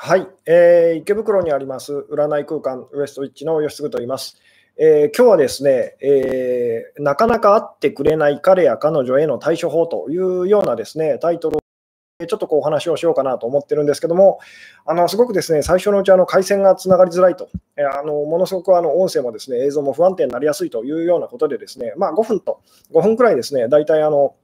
はい、えー、池袋にあります占い空間ウエストウィッチの吉嗣と言います。えー、今日はですね、えー、なかなか会ってくれない彼や彼女への対処法というようなですね、タイトルをちょっとこうお話をしようかなと思ってるんですけども、あのすごくですね、最初のうちあの回線がつながりづらいと、えー、あのものすごくあの音声もですね、映像も不安定になりやすいというようなことでですね、まあ5分と、5分くらいですね、大体あの、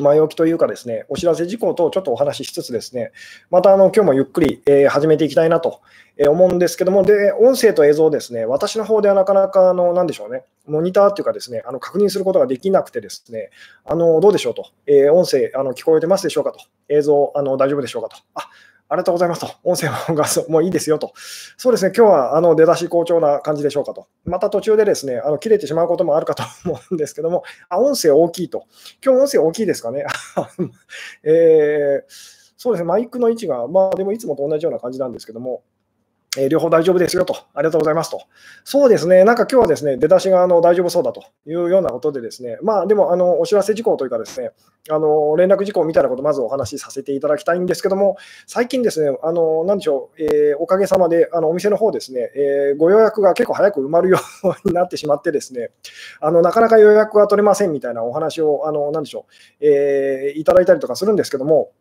前置きというかですね、お知らせ事項とちょっとお話ししつつですね、またあの今日もゆっくり、えー、始めていきたいなと思うんですけども、で、音声と映像ですね、私の方ではなかなか、あの、なんでしょうね、モニターっていうかですね、あの確認することができなくてですね、あの、どうでしょうと、えー、音声、あの、聞こえてますでしょうかと、映像、あの、大丈夫でしょうかと、あ、ありがとうございますと、音声がもういいですよと、そうですね、今日はあの出だし好調な感じでしょうかと、また途中でですね、あの切れてしまうこともあるかと思うんですけども、あ音声大きいと、今日音声大きいですかね？えー、そうですね、マイクの位置が、まあでもいつもと同じような感じなんですけども、えー、両方大丈夫ですよと、ありがとうございますと。そうですね、なんか今日はですね、出だしがあの大丈夫そうだというようなことでですね、まあでもあのお知らせ事項というかですね、あの連絡事項みたいなことまずお話しさせていただきたいんですけども、最近ですね、あのなでしょう、えー、おかげさまであのお店の方ですね、えー、ご予約が結構早く埋まるようになってしまってですね、あのなかなか予約が取れませんみたいなお話を、あのなでしょう、えー、いただいたりとかするんですけども、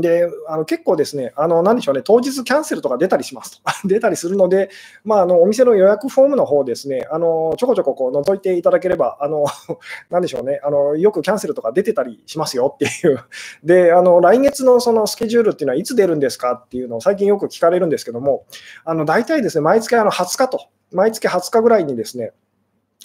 であの結構ですね、あの何でしょうね、当日キャンセルとか出たりしますと、出たりするので、まあ、あのお店の予約フォームの方ですね、あのちょこちょここう覗いていただければ、あの 何でしょうねあの、よくキャンセルとか出てたりしますよっていう、であの来月のそのスケジュールっていうのはいつ出るんですかっていうのを最近よく聞かれるんですけども、あの大体ですね、毎月あの20日と、毎月20日ぐらいにですね、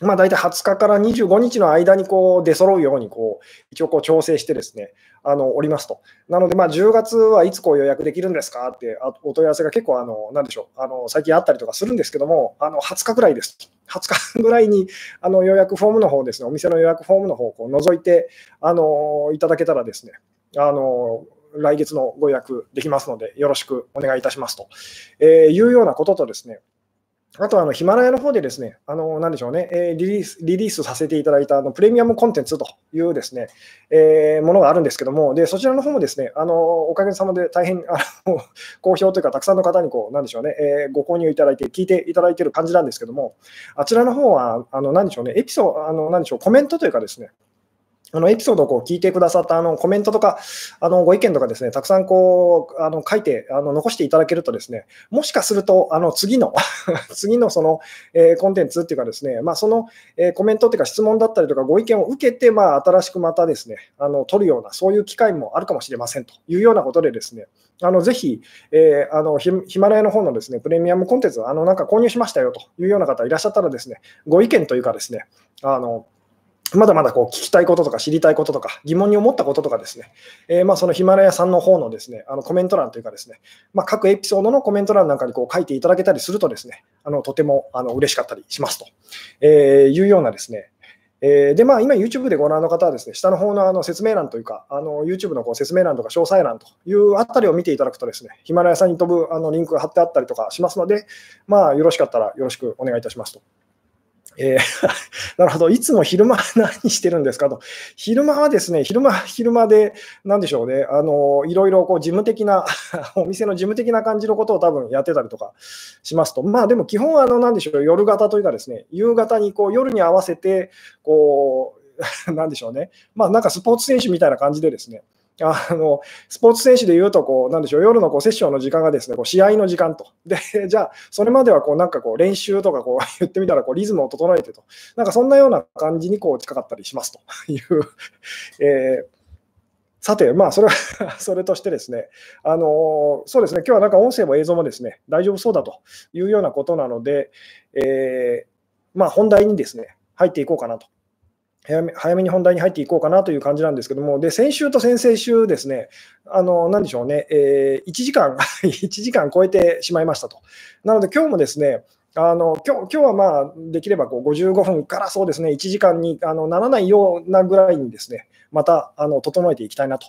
まあ、大体20日から25日の間にこう出揃うようにこう一応こう調整してですねあのおりますと。なので、10月はいつこう予約できるんですか？ってお問い合わせが結構あの、なんでしょうあの、最近あったりとかするんですけども、あの20日ぐらいです。20日ぐらいにあの予約フォームの方ですね、お店の予約フォームの方をこう覗いてあのいただけたらですね、あの来月のご予約できますので、よろしくお願いいたしますと、えー、いうようなこととですね、あとあのヒマラヤの方でですね、あの、なんでしょうね、えリリース、リリースさせていただいたあのプレミアムコンテンツというですね、えー、ものがあるんですけども、で、そちらの方もですね、あの、おかげさまで大変、あの、好評というか、たくさんの方にこう、なんでしょうね、えー、ご購入いただいて、聞いていただいている感じなんですけども、あちらの方は、あの、なんでしょうね、エピソード、あの、なんでしょう、コメントというかですね、あのエピソードをこう聞いてくださったあのコメントとか、あのご意見とかですね、たくさんこうあの書いてあの残していただけるとですね、もしかするとあの次の 次のその、えー、コンテンツっていうかですね、まあ、その、えー、コメントっていうか質問だったりとかご意見を受けて、まあ、新しくまたですね、あの取るような、そういう機会もあるかもしれませんというようなことでですね、あのぜひ、えー、あのヒマラヤの方のですねプレミアムコンテンツ、あのなんか購入しましたよというような方いらっしゃったらですね、ご意見というかですね、あのまだまだこう聞きたいこととか知りたいこととか疑問に思ったこととかですね、えー、まあそのヒマラヤさんの方のですねあのコメント欄というかですね、まあ、各エピソードのコメント欄なんかにこう書いていただけたりするとですねあのとてもあの嬉しかったりしますと、えいうようなですね。えでまあ、今、YouTube でご覧の方はですね、下の方のあの説明欄というか、あの YouTube のこう説明欄とか詳細欄というあたりを見ていただくとですね、ヒマラヤさんに飛ぶあのリンクが貼ってあったりとかしますので、まあ、よろしかったらよろしくお願いいたしますと。えー、なるほど、いつも昼間何してるんですかと。昼間はですね、昼間、昼間で、なんでしょうね、あのいろいろこう事務的な、お店の事務的な感じのことを多分やってたりとかしますと、まあでも基本はあの、なんでしょう、夜型というかですね、夕方にこう夜に合わせて、こう、なんでしょうね、まあなんかスポーツ選手みたいな感じでですね、あのスポーツ選手でいうとこう、なんでしょう、夜のこうセッションの時間がですねこう試合の時間と、で じゃあ、それまではこうなんかこう練習とかこう 言ってみたらこうリズムを整えてと、なんかそんなような感じにこう近かったりしますと。いう、えー、さて、まあ、それはそれとしてですね、あのそうですね、今日はなんか音声も映像もですね大丈夫そうだというようなことなので、えー、まあ、本題にですね入っていこうかなと早め早めに本題に入っていこうかなという感じなんですけども、で先週と先々週ですね、あの何でしょうね、えー、1時間、1時間超えてしまいましたと。なので、今日もですね、あの今日今日はまあできればこう55分からそうですね、1時間にあのならないようなぐらいにですね、またあの整えていきたいなと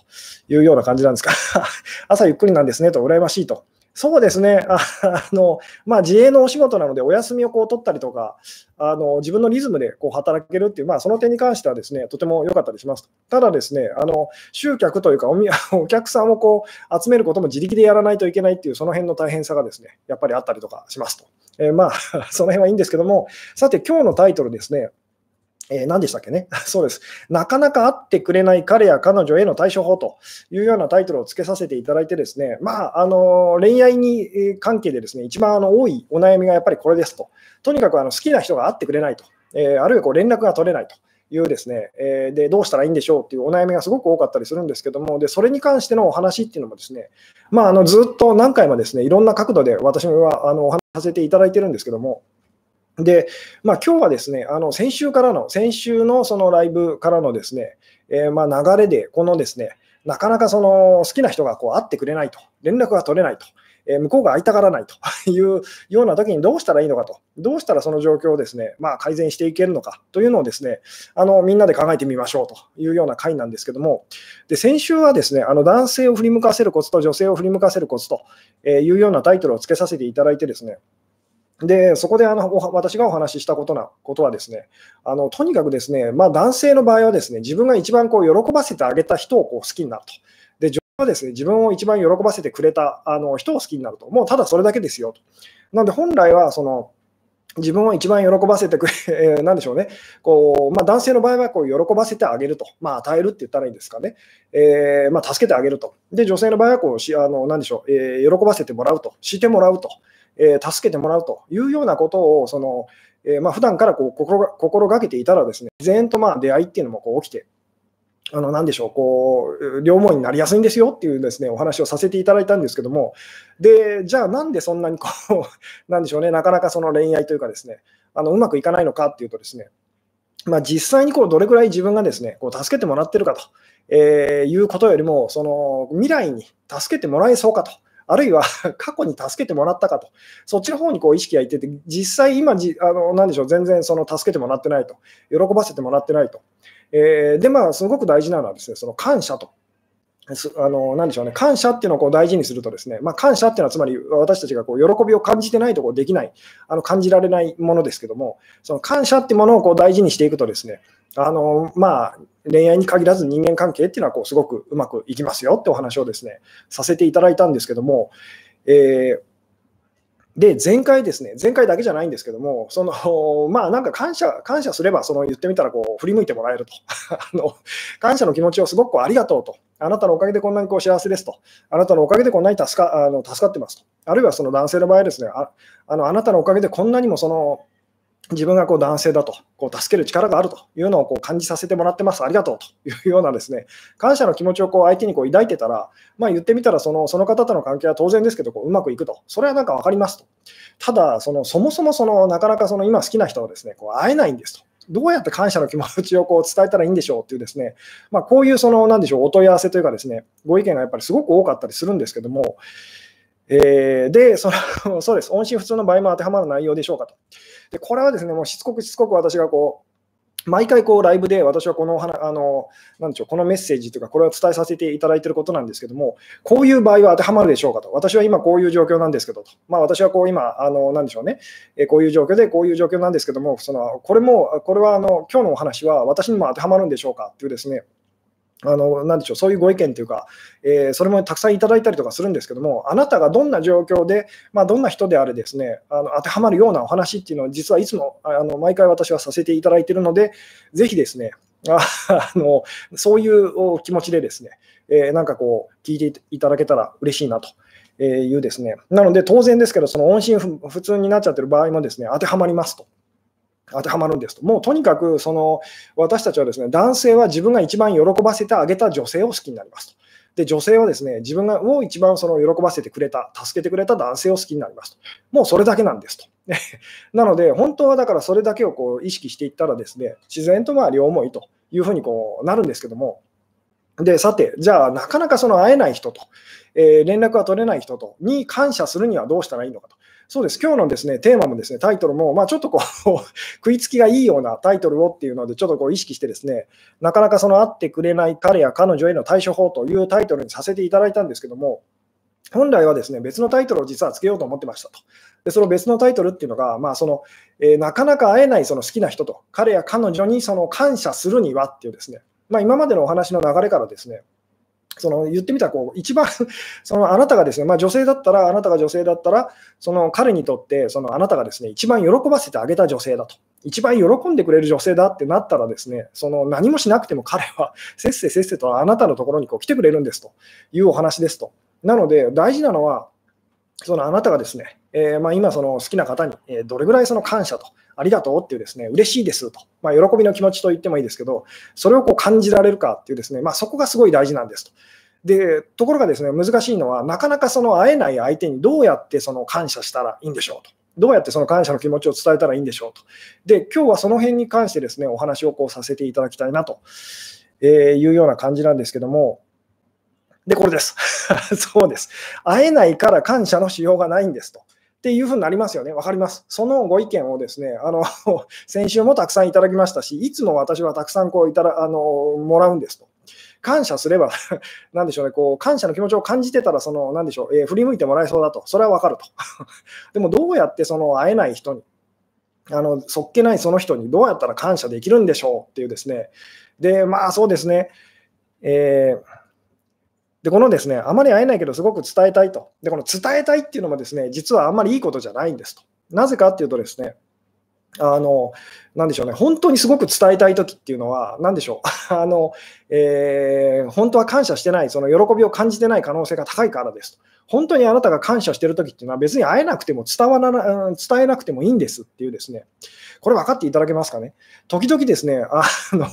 いうような感じなんですが、朝ゆっくりなんですねと、羨ましいと。そうですね、あのまあ、自営のお仕事なので、お休みをこう取ったりとか、あの自分のリズムでこう働けるっていう、まあ、その点に関してはですねとても良かったりします。ただ、ですねあの集客というかお、お客さんをこう集めることも自力でやらないといけないっていう、その辺の大変さがですねやっぱりあったりとかしますと。えー、まあ、その辺はいいんですけども、さて、今日のタイトルですね。えー、何でしたっけね？そうです。なかなか会ってくれない彼や彼女への対処法というようなタイトルをつけさせていただいてですね、まあ、あの恋愛に関係でですね、一番あの多いお悩みがやっぱりこれですと。とにかくあの好きな人が会ってくれないと。えー、あるいはこう連絡が取れないと。いうですね、えー、でどうしたらいいんでしょうっていうお悩みがすごく多かったりするんですけども、でそれに関してのお話っていうのもですね、まあ、あのずっと何回もですねいろんな角度で私はあのお話しさせていただいてるんですけども、で、まあ、今日はですね、あの先週からの、先週のそのライブからのですね、えー、まあ流れで、このですね、なかなかその好きな人がこう会ってくれないと、連絡が取れないと。え向こうが会いたがらないと いうような時にどうしたらいいのかと、どうしたらその状況をですね、まあ、改善していけるのかというのをですね、あのみんなで考えてみましょうというような回なんですけども、で先週はですね、あの男性を振り向かせるコツと女性を振り向かせるコツというようなタイトルをつけさせていただいてですね、で、そこであの私がお話ししたことなことはですね、あのとにかくですね、まあ、男性の場合はですね、自分が一番こう喜ばせてあげた人をこう好きになると。で、女性はですね、自分を一番喜ばせてくれたあの人を好きになると。もうただそれだけですよと。なので、本来はその、自分を一番喜ばせてくれ、えー、なんでしょうね、こうまあ、男性の場合はこう喜ばせてあげると、まあ、与えるって言ったらいいんですかね、えー、まあ、助けてあげると、で女性の場合はこうあのなんでしょう、えー、喜ばせてもらうと、してもらうと、えー、助けてもらうというようなことを、そのえーまあ、普段からこう心が心がけていたら、ですね自然とまあ出会いっていうのもこう起きて、あの何でしょう、こう両思いになりやすいんですよっていうですねお話をさせていただいたんですけども、でじゃあ、なんでそんなにこう、なんでしょうね、なかなかその恋愛というか、ですねあのうまくいかないのかっていうと、ですねまあ、実際にこうどれくらい自分がですねこう助けてもらってるかと、えー、いうことよりも、その未来に助けてもらえそうかと。あるいは 過去に助けてもらったかと、そっちの方にこう意識がいってて、実際今じあの、何でしょう、全然その助けてもらってないと、喜ばせてもらってないと。えー、で、まあ、すごく大事なのはですね、その感謝と。あのなでしょうね、感謝っていうのをこう大事にすると、ですね、まあ、感謝っていうのはつまり私たちがこう喜びを感じてないとこうできない、あの感じられないものですけども、その感謝っていうものをこう大事にしていくと、ですねあのまあ、恋愛に限らず人間関係っていうのはこうすごくうまくいきますよってお話をですねさせていただいたんですけども、えーで、前回ですね、前回だけじゃないんですけども、その まあなんか感謝、感謝すれば、その言ってみたらこう振り向いてもらえると あの。感謝の気持ちをすごくありがとうと。あなたのおかげでこんなにこう幸せですと。あなたのおかげでこんなに助かあの助かってますと。あるいはその男性の場合ですね、ああのあなたのおかげでこんなにもその自分がこう男性だと、こう助ける力があるというのをこう感じさせてもらってます、ありがとうというようなですね感謝の気持ちをこう相手にこう抱いてたら、まあ、言ってみたらその、その方との関係は当然ですけど、こううまくいくと、それはなんか分かりますと。ただ、そのそもそもそのなかなかその今好きな人はですねこう会えないんですと。どうやって感謝の気持ちをこう伝えたらいいんでしょうっていうですね、まあ、こういうその、なんでしょう、お問い合わせというかですね、ご意見がやっぱりすごく多かったりするんですけども、えー、でその、そうです、音信不通の場合も当てはまる内容でしょうかと。でこれはですね、もうしつこくしつこく私がこう、毎回こうライブで私はこのあのなんでしょうこのメッセージというか、これを伝えさせていただいていることなんですけども、こういう場合は当てはまるでしょうかと、私は今こういう状況なんですけどと、まあ、私はこう今、あのなんでしょうね、えこういう状況でこういう状況なんですけども、そのこれも、これはあの今日のお話は私にも当てはまるんでしょうかというですね、あのなでしょうそういうご意見というか、えー、それもたくさんいただいたりとかするんですけども、あなたがどんな状況で、まあ、どんな人であれですねあの当てはまるようなお話っていうのを、実はいつもあの毎回私はさせていただいているので、ぜひですね、あのそういう気持ちでですね、えー、なんかこう、聞いていただけたら嬉しいなと。いうですね、なので当然ですけど、その音信不通になっちゃってる場合もですね当てはまりますと。当てはまるんですと。もうとにかくその私たちはですね男性は自分が一番喜ばせてあげた女性を好きになりますと。で女性はですね自分がを一番その喜ばせてくれた、助けてくれた男性を好きになりますと。もうそれだけなんですと。なので、本当はだからそれだけをこう意識していったらですね自然とまあ両思いというふうにこうなるんですけども、でさて、じゃあ、なかなかその会えない人と、えー、連絡が取れない人とに感謝するにはどうしたらいいのかと。そうです、今日のですねテーマもですねタイトルも、まあ、ちょっとこう 食いつきがいいようなタイトルをっていうので、ちょっとこう意識して、ですねなかなかその会ってくれない彼や彼女への対処法というタイトルにさせていただいたんですけども、本来はですね別のタイトルを実はつけようと思ってましたと。でその別のタイトルっていうのが、まあそのえー、なかなか会えないその好きな人と、彼や彼女にその感謝するにはっていうですね、まあ、今までのお話の流れからですね、その言ってみたらこう、一番 そのあなたがですね、まあ、女性だったら、あなたが女性だったら、その彼にとってそのあなたがですね一番喜ばせてあげた女性だと、一番喜んでくれる女性だってなったら、ですねその何もしなくても彼は せっせせっせとあなたのところにこう来てくれるんですというお話ですと。なので、大事なのは、そのあなたがですね、えー、まあ、今、その好きな方に、どれぐらいその感謝と、ありがとうっていうですね、嬉しいですと、まあ、喜びの気持ちと言ってもいいですけど、それをこう感じられるかっていうですね、まあ、そこがすごい大事なんですと。で、ところがですね、難しいのは、なかなかその会えない相手にどうやってその感謝したらいいんでしょうと。どうやってその感謝の気持ちを伝えたらいいんでしょうと。で、今日はその辺に関してですね、お話をこうさせていただきたいなというような感じなんですけども、で、これです。そうです。会えないから感謝のしようがないんですと。っていうふうになりますよね。わかります。そのご意見をですね、あの 先週もたくさんいただきましたし、いつも私はたくさんこういただあのもらうんですと。感謝すれば、なんでしょうね、こう感謝の気持ちを感じてたら、そのなんでしょう、えー、振り向いてもらえそうだと、それはわかると。でも、どうやってその会えない人に、あのそっけないその人にどうやったら感謝できるんでしょうっていうですね、で、まあそうですね、えーで、このですね、あまり会えないけど、すごく伝えたいと。で、この伝えたいっていうのもですね、実はあんまりいいことじゃないんですと。なぜかっていうとですね、あの、なでしょうね、本当にすごく伝えたい時っていうのは、なんでしょう、あの、えー、本当は感謝してない、その喜びを感じてない可能性が高いからですと。本当にあなたが感謝してるときっていうのは、別に会えなくても伝わらな、伝えなくてもいいんですっていうですね、これ分かっていただけますかね？時々ですね、あの、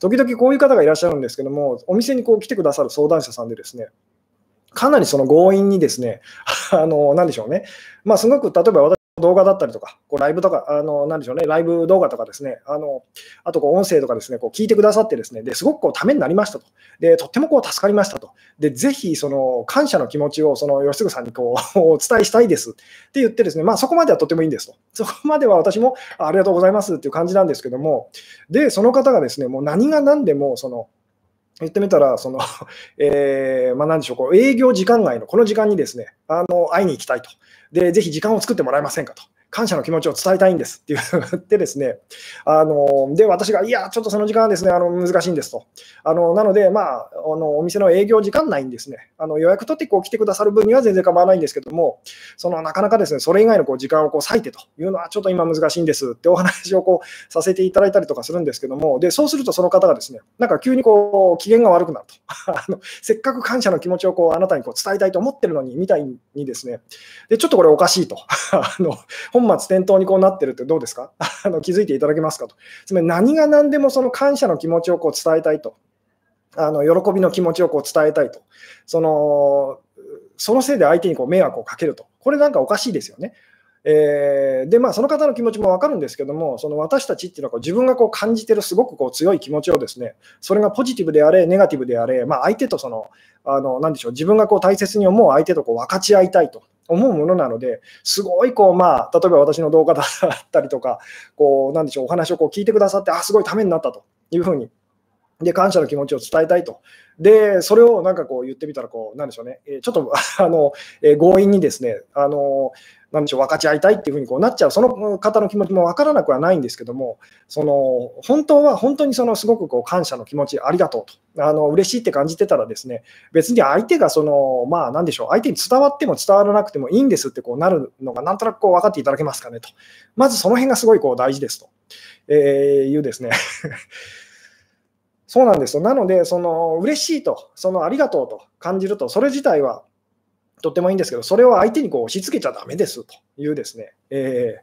時々こういう方がいらっしゃるんですけども、お店にこう来てくださる相談者さんでですね、かなりその強引にですね、あの、なんでしょうね。まあ、すごく、例えば私動画だったりとか、こうライブとか、あの、なんでしょうね、ライブ動画とかですね、あの、あとこう音声とかですね、こう聞いてくださってですね、ですごくこうためになりましたと。で、とってもこう助かりましたと。で、ぜひ、その、感謝の気持ちを、その、吉嗣さんにこう、お伝えしたいですって言ってですね、まあそこまではとってもいいんですと。そこまでは私もありがとうございますっていう感じなんですけども、で、その方がですね、もう何が何でも、その、言ってみたら、その、えー、まあ、なんでしょう、こう営業時間外のこの時間にですね、あの、会いに行きたいと。で、ぜひ時間を作ってもらえませんかと。感謝の気持ちを伝えたいんですって言ってですね、あので、私が、いや、ちょっとその時間はですね、あの難しいんですと。あのなので、まあ、あのお店の営業時間内にですね、あの予約取ってこう来てくださる分には全然構わないんですけども、そのなかなかですね、それ以外のこう時間をこう割いてというのはちょっと今難しいんですってお話をこうさせていただいたりとかするんですけども、でそうするとその方がですね、なんか急にこう機嫌が悪くなると。あのせっかく感謝の気持ちをこうあなたにこう伝えたいと思ってるのに、みたいにですね、でちょっとこれおかしいと。あの本末転倒にこうなってるってどうですか？あの気づいていただけますかと。つまり何が何でもその感謝の気持ちをこう伝えたいと。あの喜びの気持ちをこう伝えたいと。そのそのせいで相手にこう迷惑をかけると。これなんかおかしいですよね。えー、で、まあ、その方の気持ちも分かるんですけども、その私たちっていうのはこう自分がこう感じてるすごくこう強い気持ちをですね、それがポジティブであれ、ネガティブであれ、まあ、相手とその、あのなでしょう、自分がこう大切に思う相手とこう分かち合いたいと。思うものなので、すごいこう、まあ、例えば私の動画だったりとか、こう、なんでしょう、お話をこう聞いてくださって、あ、すごいためになったというふうに、で、感謝の気持ちを伝えたいと。で、それをなんかこう言ってみたら、こう、なんでしょうね、えちょっと、あの、え強引にですね、あの、なんでしょう、分かち合いたいっていうふうにこうなっちゃう、その方の気持ちも分からなくはないんですけども、その本当は本当にそのすごくこう感謝の気持ち、ありがとうと、あの嬉しいって感じてたらですね、別に相手がその、まあなんでしょう、相手に伝わっても伝わらなくてもいいんですってこうなるのが、なんとなくこう分かっていただけますかねと。まずその辺がすごいこう大事ですと、えー、いうですね。そうなんですよ。なので、その嬉しいと、そのありがとうと感じると、それ自体はとってもいいんですけど、それを相手にこう押し付けちゃだめですというですね、え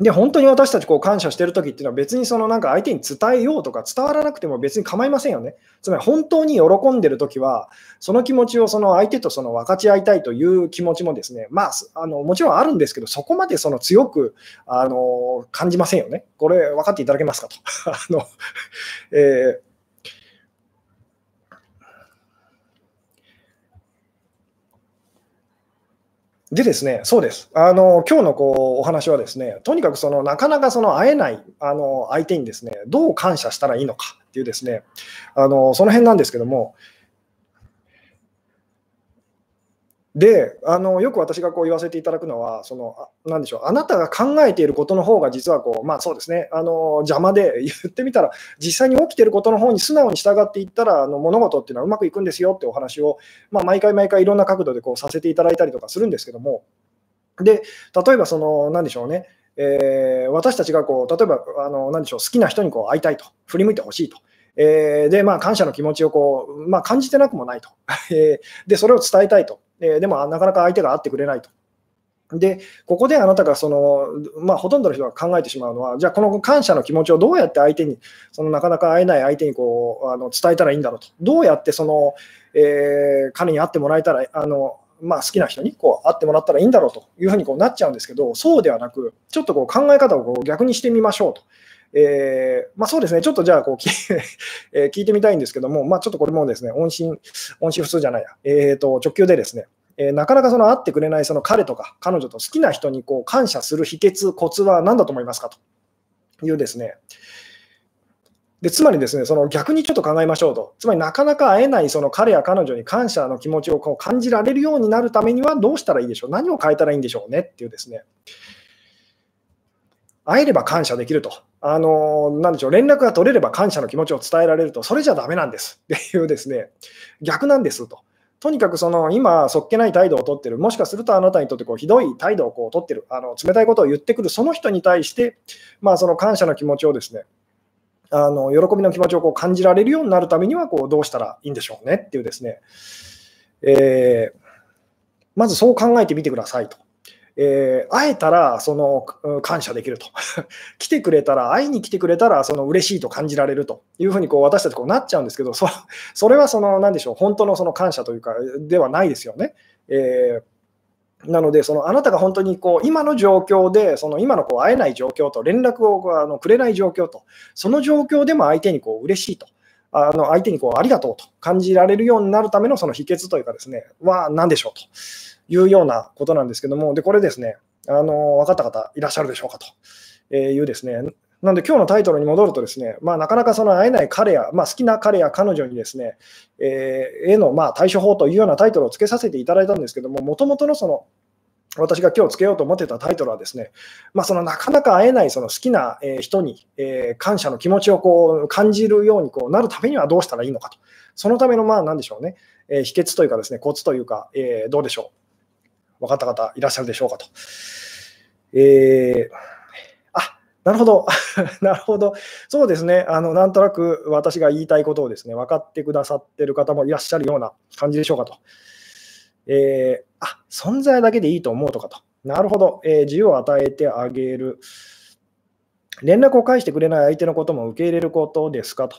ー、で、本当に私たちこう感謝してるときっていうのは別にそのなんか相手に伝えようとか伝わらなくても別に構いませんよね。つまり本当に喜んでるときは、その気持ちをその相手とその分かち合いたいという気持ちもですね、まあ、あのもちろんあるんですけど、そこまでその強くあの感じませんよね。これ分かっていただけますかと。あのえーでですね、そうです。あの今日のこうお話はですね、とにかくそのなかなかその会えないあの相手にですね、どう感謝したらいいのかっていうですね、あのその辺なんですけども、であのよく私がこう言わせていただくのは、そのあなんでしょう、あなたが考えていることの方が実はこう、まあ、そうですねあの、邪魔で、言ってみたら、実際に起きていることの方に素直に従っていったら、あの物事っていうのはうまくいくんですよってお話を、まあ、毎回毎回いろんな角度でこうさせていただいたりとかするんですけども、で例えばその、なんでしょうね、えー、私たちがこう例えばあのなんでしょう好きな人にこう会いたいと、振り向いてほしいと。えー、で、まあ、感謝の気持ちをこう、まあ、感じてなくもないと。えで、それを伝えたいと。えでも、なかなか相手が会ってくれないと。で、ここであなたがその、まあ、ほとんどの人が考えてしまうのは、じゃあ、この感謝の気持ちをどうやって相手に、そのなかなか会えない相手にこうあの伝えたらいいんだろうと、どうやってその、えー、彼に会ってもらえたら、あのまあ、好きな人にこう会ってもらったらいいんだろうというふうにこうなっちゃうんですけど、そうではなく、ちょっとこう考え方をこう逆にしてみましょうと。えー、まあ、そうですね、ちょっとじゃあこう聞 え聞いてみたいんですけども、まあ、ちょっとこれもですね、音信、音信不通じゃないや、えー、と直球でですね、えー、なかなかその会ってくれないその彼とか彼女と好きな人にこう感謝する秘訣、コツは何だと思いますかというですね、でつまりですね、その逆にちょっと考えましょうと、つまりなかなか会えないその彼や彼女に感謝の気持ちをこう感じられるようになるためにはどうしたらいいでしょう、何を変えたらいいんでしょうね？っていうですね、会えれば感謝できると、あのなんでしょう、連絡が取れれば感謝の気持ちを伝えられると、それじゃだめなんです。っていうですね、逆なんですと。とにかくその今、そっけない態度をとってる、もしかするとあなたにとってこうひどい態度をこう取ってる。あの、冷たいことを言ってくる。その人に対して、まあ、その感謝の気持ちをですね、あの喜びの気持ちをこう感じられるようになるためにはこうどうしたらいいんでしょうね。っていうですね、えー、まずそう考えてみてくださいと。えー、会えたらその感謝できると 来てくれたら、会いに来てくれたらその嬉しいと感じられるというふうにこう私たちこうなっちゃうんですけど、そそれはその何でしょう、本当のその感謝というか、ではないですよね。えーなので、そのあなたが本当にこう今の状況で、その今のこう会えない状況と、連絡をあのくれない状況と、その状況でも相手にこう嬉しいと、あの相手にこうありがとうと感じられるようになるためのその秘訣というかですね、は何でしょうと。いうようなことなんですけども、で、これですね、あの分かった方いらっしゃるでしょうかというですね、なので今日のタイトルに戻るとですね、まあ、なかなかその会えない彼や、まあ、好きな彼や彼女にですね、えー、へのまあ対処法というようなタイトルをつけさせていただいたんですけども、もともとのその私が今日つけようと思ってたタイトルはですね、まあ、そのなかなか会えないその好きな人に、感謝の気持ちをこう感じるようにこうなるためにはどうしたらいいのかと、そのためのまあ何でしょうね、え秘訣というかですね、コツというか、えどうでしょう。分かった方いらっしゃるでしょうかと。えー、あなるほど、なるほど、そうですねあの、なんとなく私が言いたいことをですね分かってくださってる方もいらっしゃるような感じでしょうかと。えー、あ存在だけでいいと思うとかと。なるほど、えー、自由を与えてあげる。連絡を返してくれない相手のことも受け入れることですかと。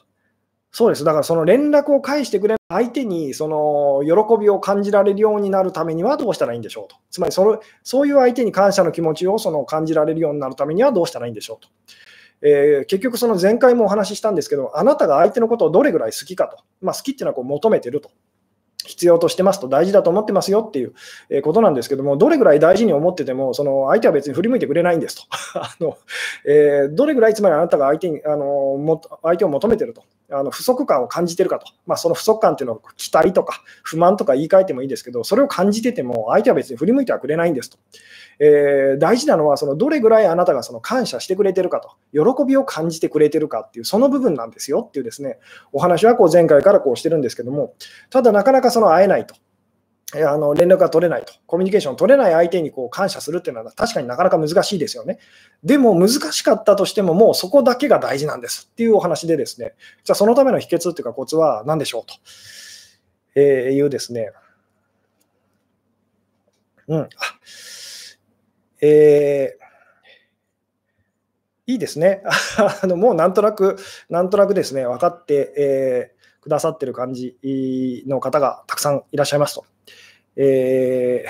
そうです。だからその連絡を返してくれ相手にその喜びを感じられるようになるためにはどうしたらいいんでしょうと。つまりそのそういう相手に感謝の気持ちをその感じられるようになるためにはどうしたらいいんでしょうと。えー、結局、その前回もお話ししたんですけど、あなたが相手のことをどれぐらい好きかと、まあ、好きっていうのはこう求めてると必要としてますと大事だと思ってますよっていうことなんですけども、どれぐらい大事に思ってても、その相手は別に振り向いてくれないんですと。あのえー、どれぐらいつまりあなたが相手にあのも相手を求めてると。あの不足感を感じてるかと、まあ、その不足感っていうのを期待とか不満とか言い換えてもいいですけど、それを感じてても、相手は別に振り向いてはくれないんですと。えー、大事なのは、そのどれぐらいあなたがその感謝してくれてるかと、喜びを感じてくれてるかっていう、その部分なんですよっていうですね、お話はこう前回からこうしてるんですけども、ただなかなかその会えないと。あの連絡が取れないと、コミュニケーション取れない相手にこう感謝するっていうのは確かになかなか難しいですよね。でも難しかったとしても、もうそこだけが大事なんです。っていうお話でですね、じゃあそのための秘訣っていうかコツは何でしょうと、えー、いうですね、うん、あえー、いいですね。あのもうなんとなく、なんとなくですね、分かって、えー、くださってる感じの方がたくさんいらっしゃいますと。えー、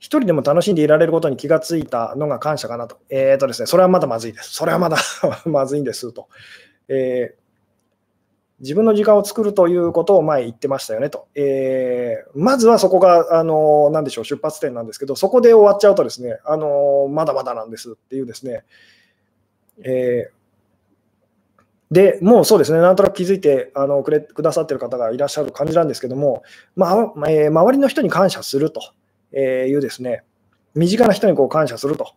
一人でも楽しんでいられることに気がついたのが感謝かなと。えっ、ー、とですね、それはまだまずいです。それはまだ まずいんですと。えー、自分の時間を作るということを前言ってましたよねと。えー、まずはそこが、あのー、でしょう、出発点なんですけど、そこで終わっちゃうとですね、あの、まだまだなんですっていうですね、えー、で、もうそうですね、なんとなく気づいてあのくれくださってる方がいらっしゃる感じなんですけども、まあえー、周りの人に感謝するというですね、身近な人にこう感謝すると。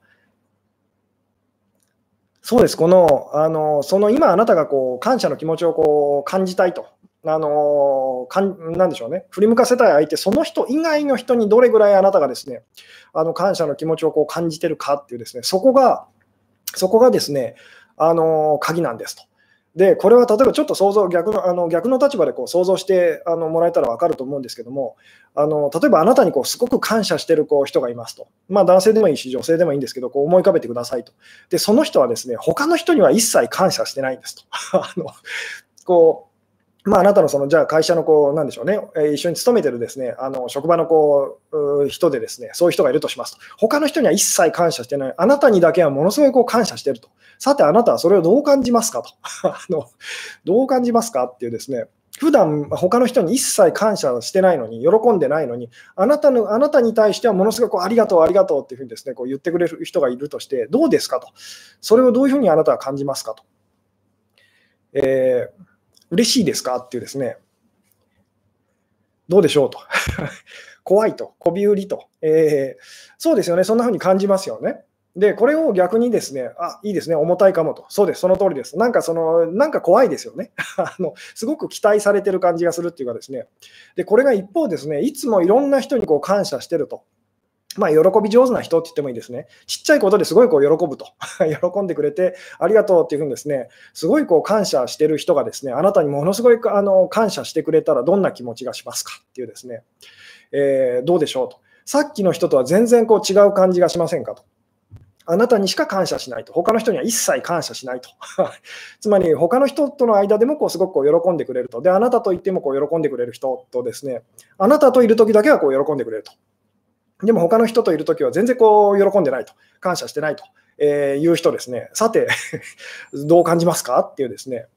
そうです、この、あのその今あなたがこう感謝の気持ちをこう感じたいと。あのかんなんでしょうね、振り向かせたい相手、その人以外の人にどれぐらいあなたがですね、あの感謝の気持ちをこう感じてるかっていうですね、そこが、そこがですね、あの鍵なんですと。で、これは例えばちょっと想像、逆のあの逆の立場でこう想像してあのもらえたら分かると思うんですけども、あの例えばあなたにこうすごく感謝してるこう人がいますと、まあ、男性でもいいし、女性でもいいんですけど、こう思い浮かべてくださいと。で、その人はですね、他の人には一切感謝してないんですと。あのこうまあ、あなたのそのじゃあ会社のこうなんでしょうね、え一緒に勤めてるですね。あの職場のこう人でですねそういう人がいるとしますと、他の人には一切感謝してない、あなたにだけはものすごいこう感謝してると、さてあなたはそれをどう感じますかと、あのどう感じますかっていうですね、普段他の人に一切感謝してないのに、喜んでないのに、あなたのあなたに対してはものすごくありがとう、ありがとうっていうふうにですねこう言ってくれる人がいるとして、どうですかと、それをどういうふうにあなたは感じますかと。えー嬉しいですか？っていうですね、どうでしょうと。怖いと、こび売りと、えー、そうですよね、そんな風に感じますよね。で、これを逆にですね、あ、いいですね、重たいかもと。そうです、その通りです。なんかその、なんか怖いですよね。あの、すごく期待されてる感じがするっていうかですね。で、これが一方ですね、いつもいろんな人にこう感謝してると。まあ、喜び上手な人って言ってもいいですね。ちっちゃいことですごいこう喜ぶと。喜んでくれてありがとうっていうふうにですね、すごいこう感謝してる人がですね、あなたにものすごいあの感謝してくれたらどんな気持ちがしますかっていうですね、えー、どうでしょうと。さっきの人とは全然こう違う感じがしませんかと。あなたにしか感謝しないと。他の人には一切感謝しないと。つまり、他の人との間でもこうすごくこう喜んでくれると。で、あなたと言ってもこう喜んでくれる人とですね、あなたといるときだけはこう喜んでくれると。でも他の人といるときは全然こう喜んでないと、感謝してないと、えいう人ですね、さて、どう感じますか？っていうですね、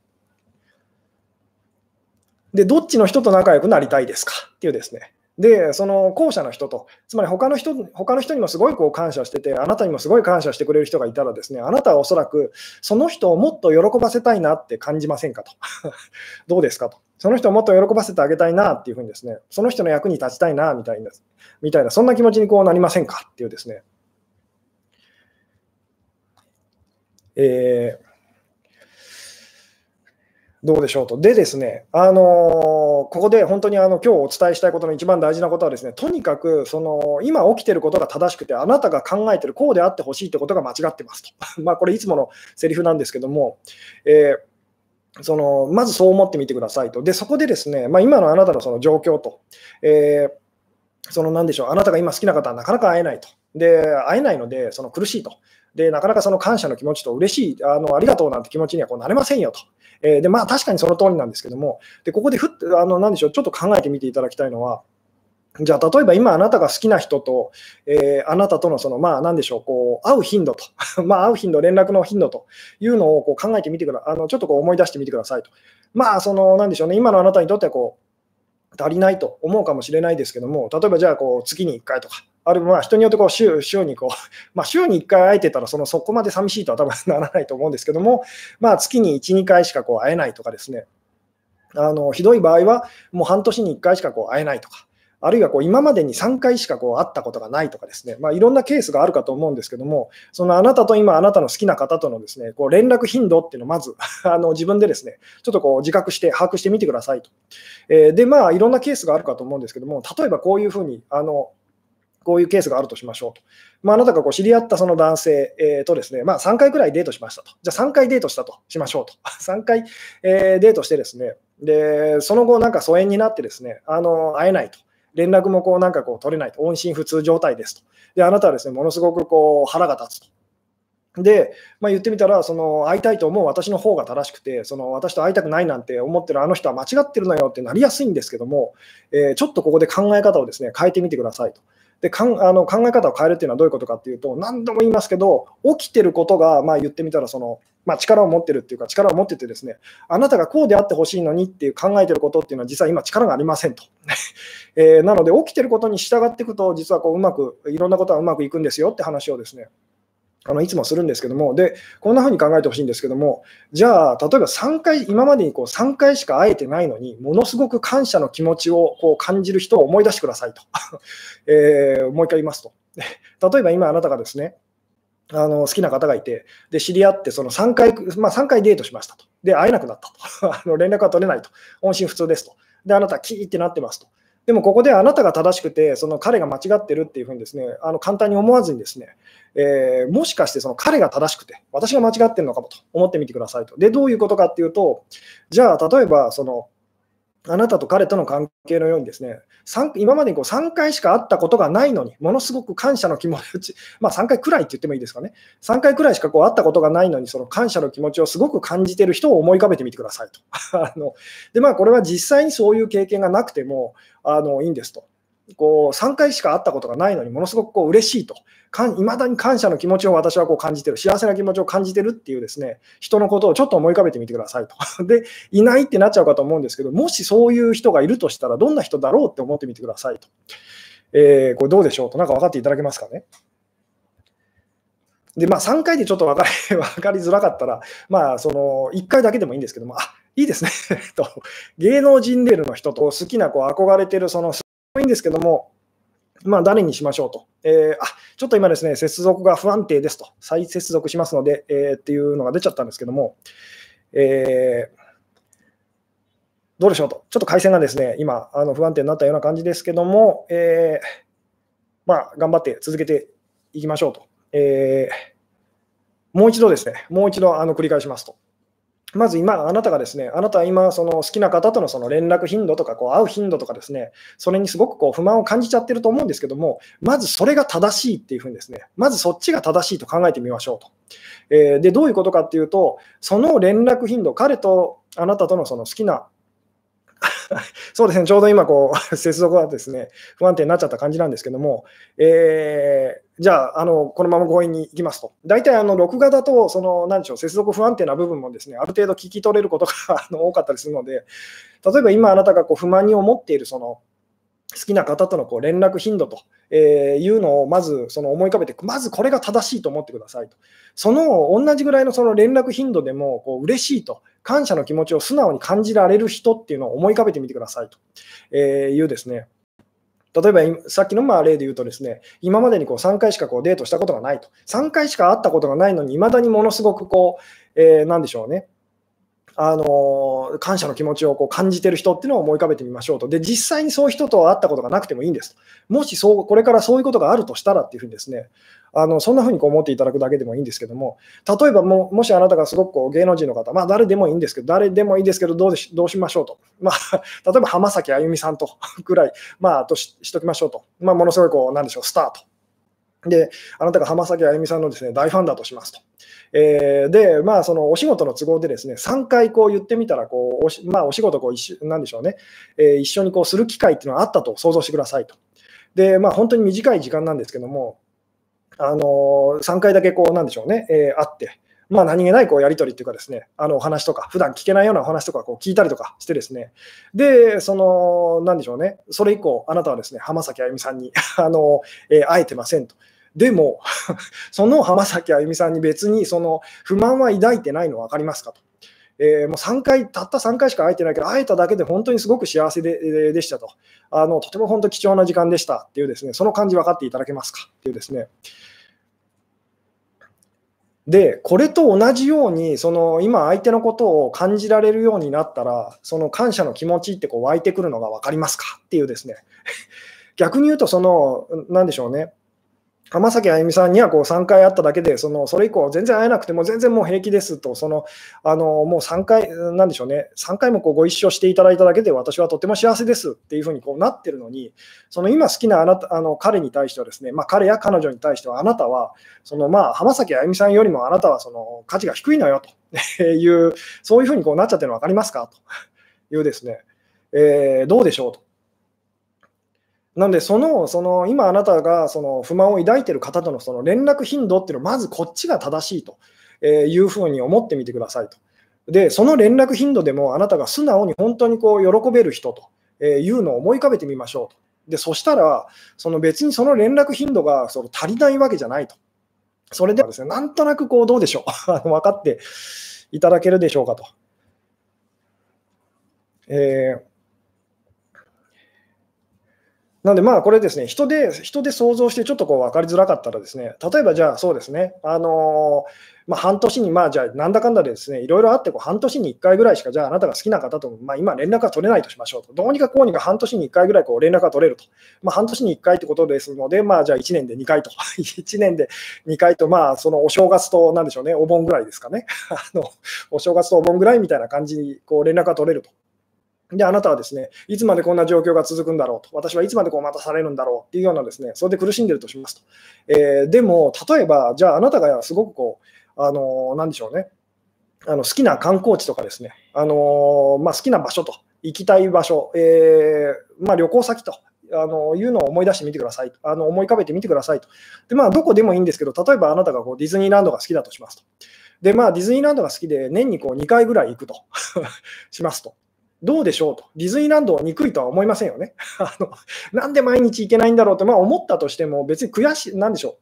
で、どっちの人と仲良くなりたいですか？っていうですね、で、その後者の人と、つまり他の人他の人にもすごいこう感謝してて、あなたにもすごい感謝してくれる人がいたらですね、あなたはおそらくその人をもっと喜ばせたいなって感じませんかと。どうですかと。その人をもっと喜ばせてあげたいなっていうふうにですね、その人の役に立ちたいなみたいな、みたいな、そんな気持ちにこうなりませんかっていうですね。えーどうでしょうと。でですね、あのー、ここで本当にあの今日お伝えしたいことの一番大事なことはですね、とにかくその今起きてることが正しくて、あなたが考えてるこうであってほしいってことが間違ってますと。まあこれいつものセリフなんですけども、えー、そのまずそう思ってみてくださいと。で、そこでですね、まあ、今のあなたのその状況と、えー、その何でしょう、あなたが今好きな方はなかなか会えないと。で、会えないので、その苦しいと。で、なかなかその感謝の気持ちと嬉しい、あのありがとうなんて気持ちにはこうなれませんよと。えー、で、まあ確かにその通りなんですけども、でここでふっあの、なんでしょう、ちょっと考えてみていただきたいのは、じゃあ、例えば今あなたが好きな人と、えー、あなたとのその、まあ、なんでしょう、こう、会う頻度と、まあ、会う頻度、連絡の頻度というのをこう考えてみてください。あの、ちょっとこう思い出してみてくださいと。まあ、その、なんでしょうね、今のあなたにとってはこう、足りないと思うかもしれないですけども、例えばじゃあ、こう、月に1回とか、あるいはまあ人によってこう週週にこう、まあ、週に1回会えてたらそのそこまで寂しいとは多分ならないと思うんですけども、まあ、月に1、2回しかこう会えないとかですね、あのひどい場合はもう半年に1回しかこう会えないとか、あるいはこう今までに3回しかこう会ったことがないとかですね、まあ、いろんなケースがあるかと思うんですけども、そのあなたと今、あなたの好きな方とのですねこう連絡頻度っていうのをまず あの自分でですねちょっとこう自覚して把握してみてくださいと。えー、で、まあ、いろんなケースがあるかと思うんですけども、例えばこういうふうに、あのこういうケースがあるとしましょうと。まあ、あなたがこう知り合ったその男性、えー、とですね、まあ、3回くらいデートしましたと。じゃあ3回デートしたとしましょうと。3回、えー、デートしてですね、で、その後なんか疎遠になってですね、あの会えないと。連絡もこうなんかこう取れないと。音信不通状態ですと。で、あなたはですね、ものすごくこう腹が立つと。で、まあ、言ってみたら、その会いたいと思う私の方が正しくて、その私と会いたくないなんて思ってるあの人は間違ってるのよってなりやすいんですけども、えー、ちょっとここで考え方をですね変えてみてくださいと。でかんあの考え方を変えるっていうのはどういうことかっていうと、何度も言いますけど、起きてることが、まあ、言ってみたらその、まあ、力を持ってるっていうか、力を持っててですね、あなたがこうであってほしいのにっていう考えてることっていうのは、実は今、力がありませんと。えー、なので、起きてることに従っていくと、実はこううまく、いろんなことはうまくいくんですよって話をですね、あのいつもするんですけども、で、こんな風に考えてほしいんですけども、じゃあ、例えば3回、今までにこう3回しか会えてないのに、ものすごく感謝の気持ちをこう感じる人を思い出してくださいと。えー、もう一回言いますと。例えば今あなたがですね、あの好きな方がいて、で知り合ってその3回、まあ、3回デートしましたと。で、会えなくなったと。あの連絡が取れないと。音信不通ですと。で、あなた、キーってなってますと。でもここであなたが正しくて、その彼が間違ってるっていうふうにですね、あの簡単に思わずにですね、えー、もしかしてその彼が正しくて、私が間違ってるのかもと思ってみてくださいと。で、どういうことかっていうと、じゃあ例えばそのあなたと彼との関係のようにですね、今までにこう3回しか会ったことがないのに、ものすごく感謝の気持ち、まあ、3回くらいって言ってもいいですかね、3回くらいしかこう会ったことがないのに、その感謝の気持ちをすごく感じている人を思い浮かべてみてくださいと。あのでまあ、これは実際にそういう経験がなくてもあのいいんですと。こう3回しか会ったことがないのにものすごくこう嬉しいと、いまだに感謝の気持ちを私はこう感じてる、幸せな気持ちを感じてるっていうですね人のことをちょっと思い浮かべてみてくださいと。で、いないってなっちゃうかと思うんですけど、もしそういう人がいるとしたら、どんな人だろうって思ってみてくださいと。えー、これどうでしょう？と、なんか分かっていただけますかね？で、まあ、3回でちょっと分かり分かりづらかったら、まあ、その1回だけでもいいんですけども、あいいですね と、芸能人レールの人と好きなこう憧れてるそのいいんですけども、まあ、誰にしましょうと。えー、あちょっと今ですね、接続が不安定ですと、再接続しますので、えー、っていうのが出ちゃったんですけども、えー、どうでしょうと、ちょっと回線がですね、今、あの不安定になったような感じですけども、えー、まあ、頑張って続けていきましょうと。えー、もう一度ですね、もう一度あの繰り返しますと。まず今、あなたがですね、あなたは今、その好きな方とのその連絡頻度とか、こう会う頻度とかですね、それにすごくこう不満を感じちゃってると思うんですけども、まずそれが正しいっていうふうにですね、まずそっちが正しいと考えてみましょうと。えー、で、どういうことかっていうと、その連絡頻度、彼とあなたとのその好きな そうですね、ちょうど今こう、接続がですね、不安定になっちゃった感じなんですけども、えー、じゃああの、このまま強引にいきますと、大体あの録画だと、その何でしょう、接続不安定な部分もですね、ある程度聞き取れることが あの多かったりするので、例えば今あなたがこう不満に思っているその好きな方とのこう連絡頻度というのをまずその思い浮かべて、まずこれが正しいと思ってくださいと。その同じぐらいのその連絡頻度でもこう嬉しいと、感謝の気持ちを素直に感じられる人っていうのを思い浮かべてみてくださいというですね。例えばさっきのまあ例で言うとですね、今までにこう3回しかこうデートしたことがないと。3回しか会ったことがないのに、未だにものすごくこう、えー、なんでしょうね。あの感謝の気持ちをこう感じてる人っていうのを思い浮かべてみましょうと。で、実際にそういう人と会ったことがなくてもいいんですと。もしそうこれからそういうことがあるとしたらっていうふうにですね、あのそんなふうにこう思っていただくだけでもいいんですけども、例えばももしあなたがすごくこう芸能人の方、まあ誰でもいいんですけど、誰でもいいですけど、どうしどうしましょうと。まあ、例えば浜崎あゆみさんと くらい、まあ、とししときましょうと。まあ、ものすごいこう、なんでしょう、スタート。で、あなたが浜崎あゆみさんのですね大ファンだとしますと。えー、で、まあ、そのお仕事の都合でですね、3回こう言ってみたらこうおし、まあ、お仕事こう一緒、なんでしょうね、えー、一緒にこうする機会っていうのがあったと想像してくださいと。で、まあ、本当に短い時間なんですけども、あのー、3回だけこう、なんでしょうね、えー、会って、まあ、何気ないこうやり取りっていうかですね、あのお話とか、普段聞けないようなお話とかこう聞いたりとかしてですね、で、その、なんでしょうね、それ以降、あなたはですね、浜崎あゆみさんに あの、えー、会えてませんと。でも、その浜崎あゆみさんに別にその不満は抱いてないの分かりますかと。えー、もう3回、たった3回しか会えてないけど、会えただけで本当にすごく幸せででしたとあの、とても本当貴重な時間でしたっていうですね、その感じ分かっていただけますかっていうですね。で、これと同じように、その今、相手のことを感じられるようになったら、その感謝の気持ちってこう湧いてくるのが分かりますか？っていうですね、逆に言うと、その、なんでしょうね、浜崎あゆみさんにはこう3回会っただけで、そのそれ以降、全然会えなくても全然もう平気ですと、そのあのもう3回、なんでしょうね、3回もこうご一緒していただいただけで、私はとても幸せですっていうふうにこうなってるのに、その今好きなあなたあの彼に対してはですね、まあ、彼や彼女に対しては、あなたは、そのまあ浜崎あゆみさんよりもあなたはその価値が低いのよという、そういうふうにこうなっちゃってるの分かりますか？というですね、えー、どうでしょう？と。なのでその、その今あなたがその不満を抱いている方とのその連絡頻度っていうのをまずこっちが正しいというふうに思ってみてくださいと。で、その連絡頻度でもあなたが素直に本当にこう喜べる人というのを思い浮かべてみましょうと。で、そしたら、その別にその連絡頻度がその足りないわけじゃないと。それではですね、なんとなくこうどうでしょう？分かっていただけるでしょうかと。えーなんで、まあ、これですね、人で、人で想像してちょっとこう分かりづらかったらですね、例えばじゃあそうですね、あのまあ、半年に、まあ、じゃあなんだかんだでですね、いろいろあってこう、半年に1回ぐらいしか、じゃああなたが好きな方と、まあ、今連絡が取れないとしましょうと。どうにかこうにか半年に1回ぐらいこう連絡が取れると。まあ、半年に1回ってことですので、まあ、じゃあ1年で2回と。1年で2回と、まあ、そのお正月と、なんでしょうね、お盆ぐらいですかね。あのお正月とお盆ぐらいみたいな感じにこう連絡が取れると。で、あなたはですね、いつまでこんな状況が続くんだろうと、私はいつまでこう待たされるんだろうっていうようなですね、それで苦しんでるとしますと。えー、でも、例えば、じゃああなたがすごくこう、あのー、なんでしょうね、あの好きな観光地とかですね、あのー、まあ、好きな場所と、行きたい場所、えー、まあ、旅行先とあのいうのを思い出してみてくださいあの思い浮かべてみてくださいと。で、まあ、どこでもいいんですけど、例えばあなたがこうディズニーランドが好きだとしますと。で、まあ、ディズニーランドが好きで、年にこう2回ぐらい行くと しますと。どうでしょうと、ディズニーランドは憎いとは思いませんよね。あのなんで毎日行けないんだろうと、まあ、思ったとしても、別に悔しい、なんでしょ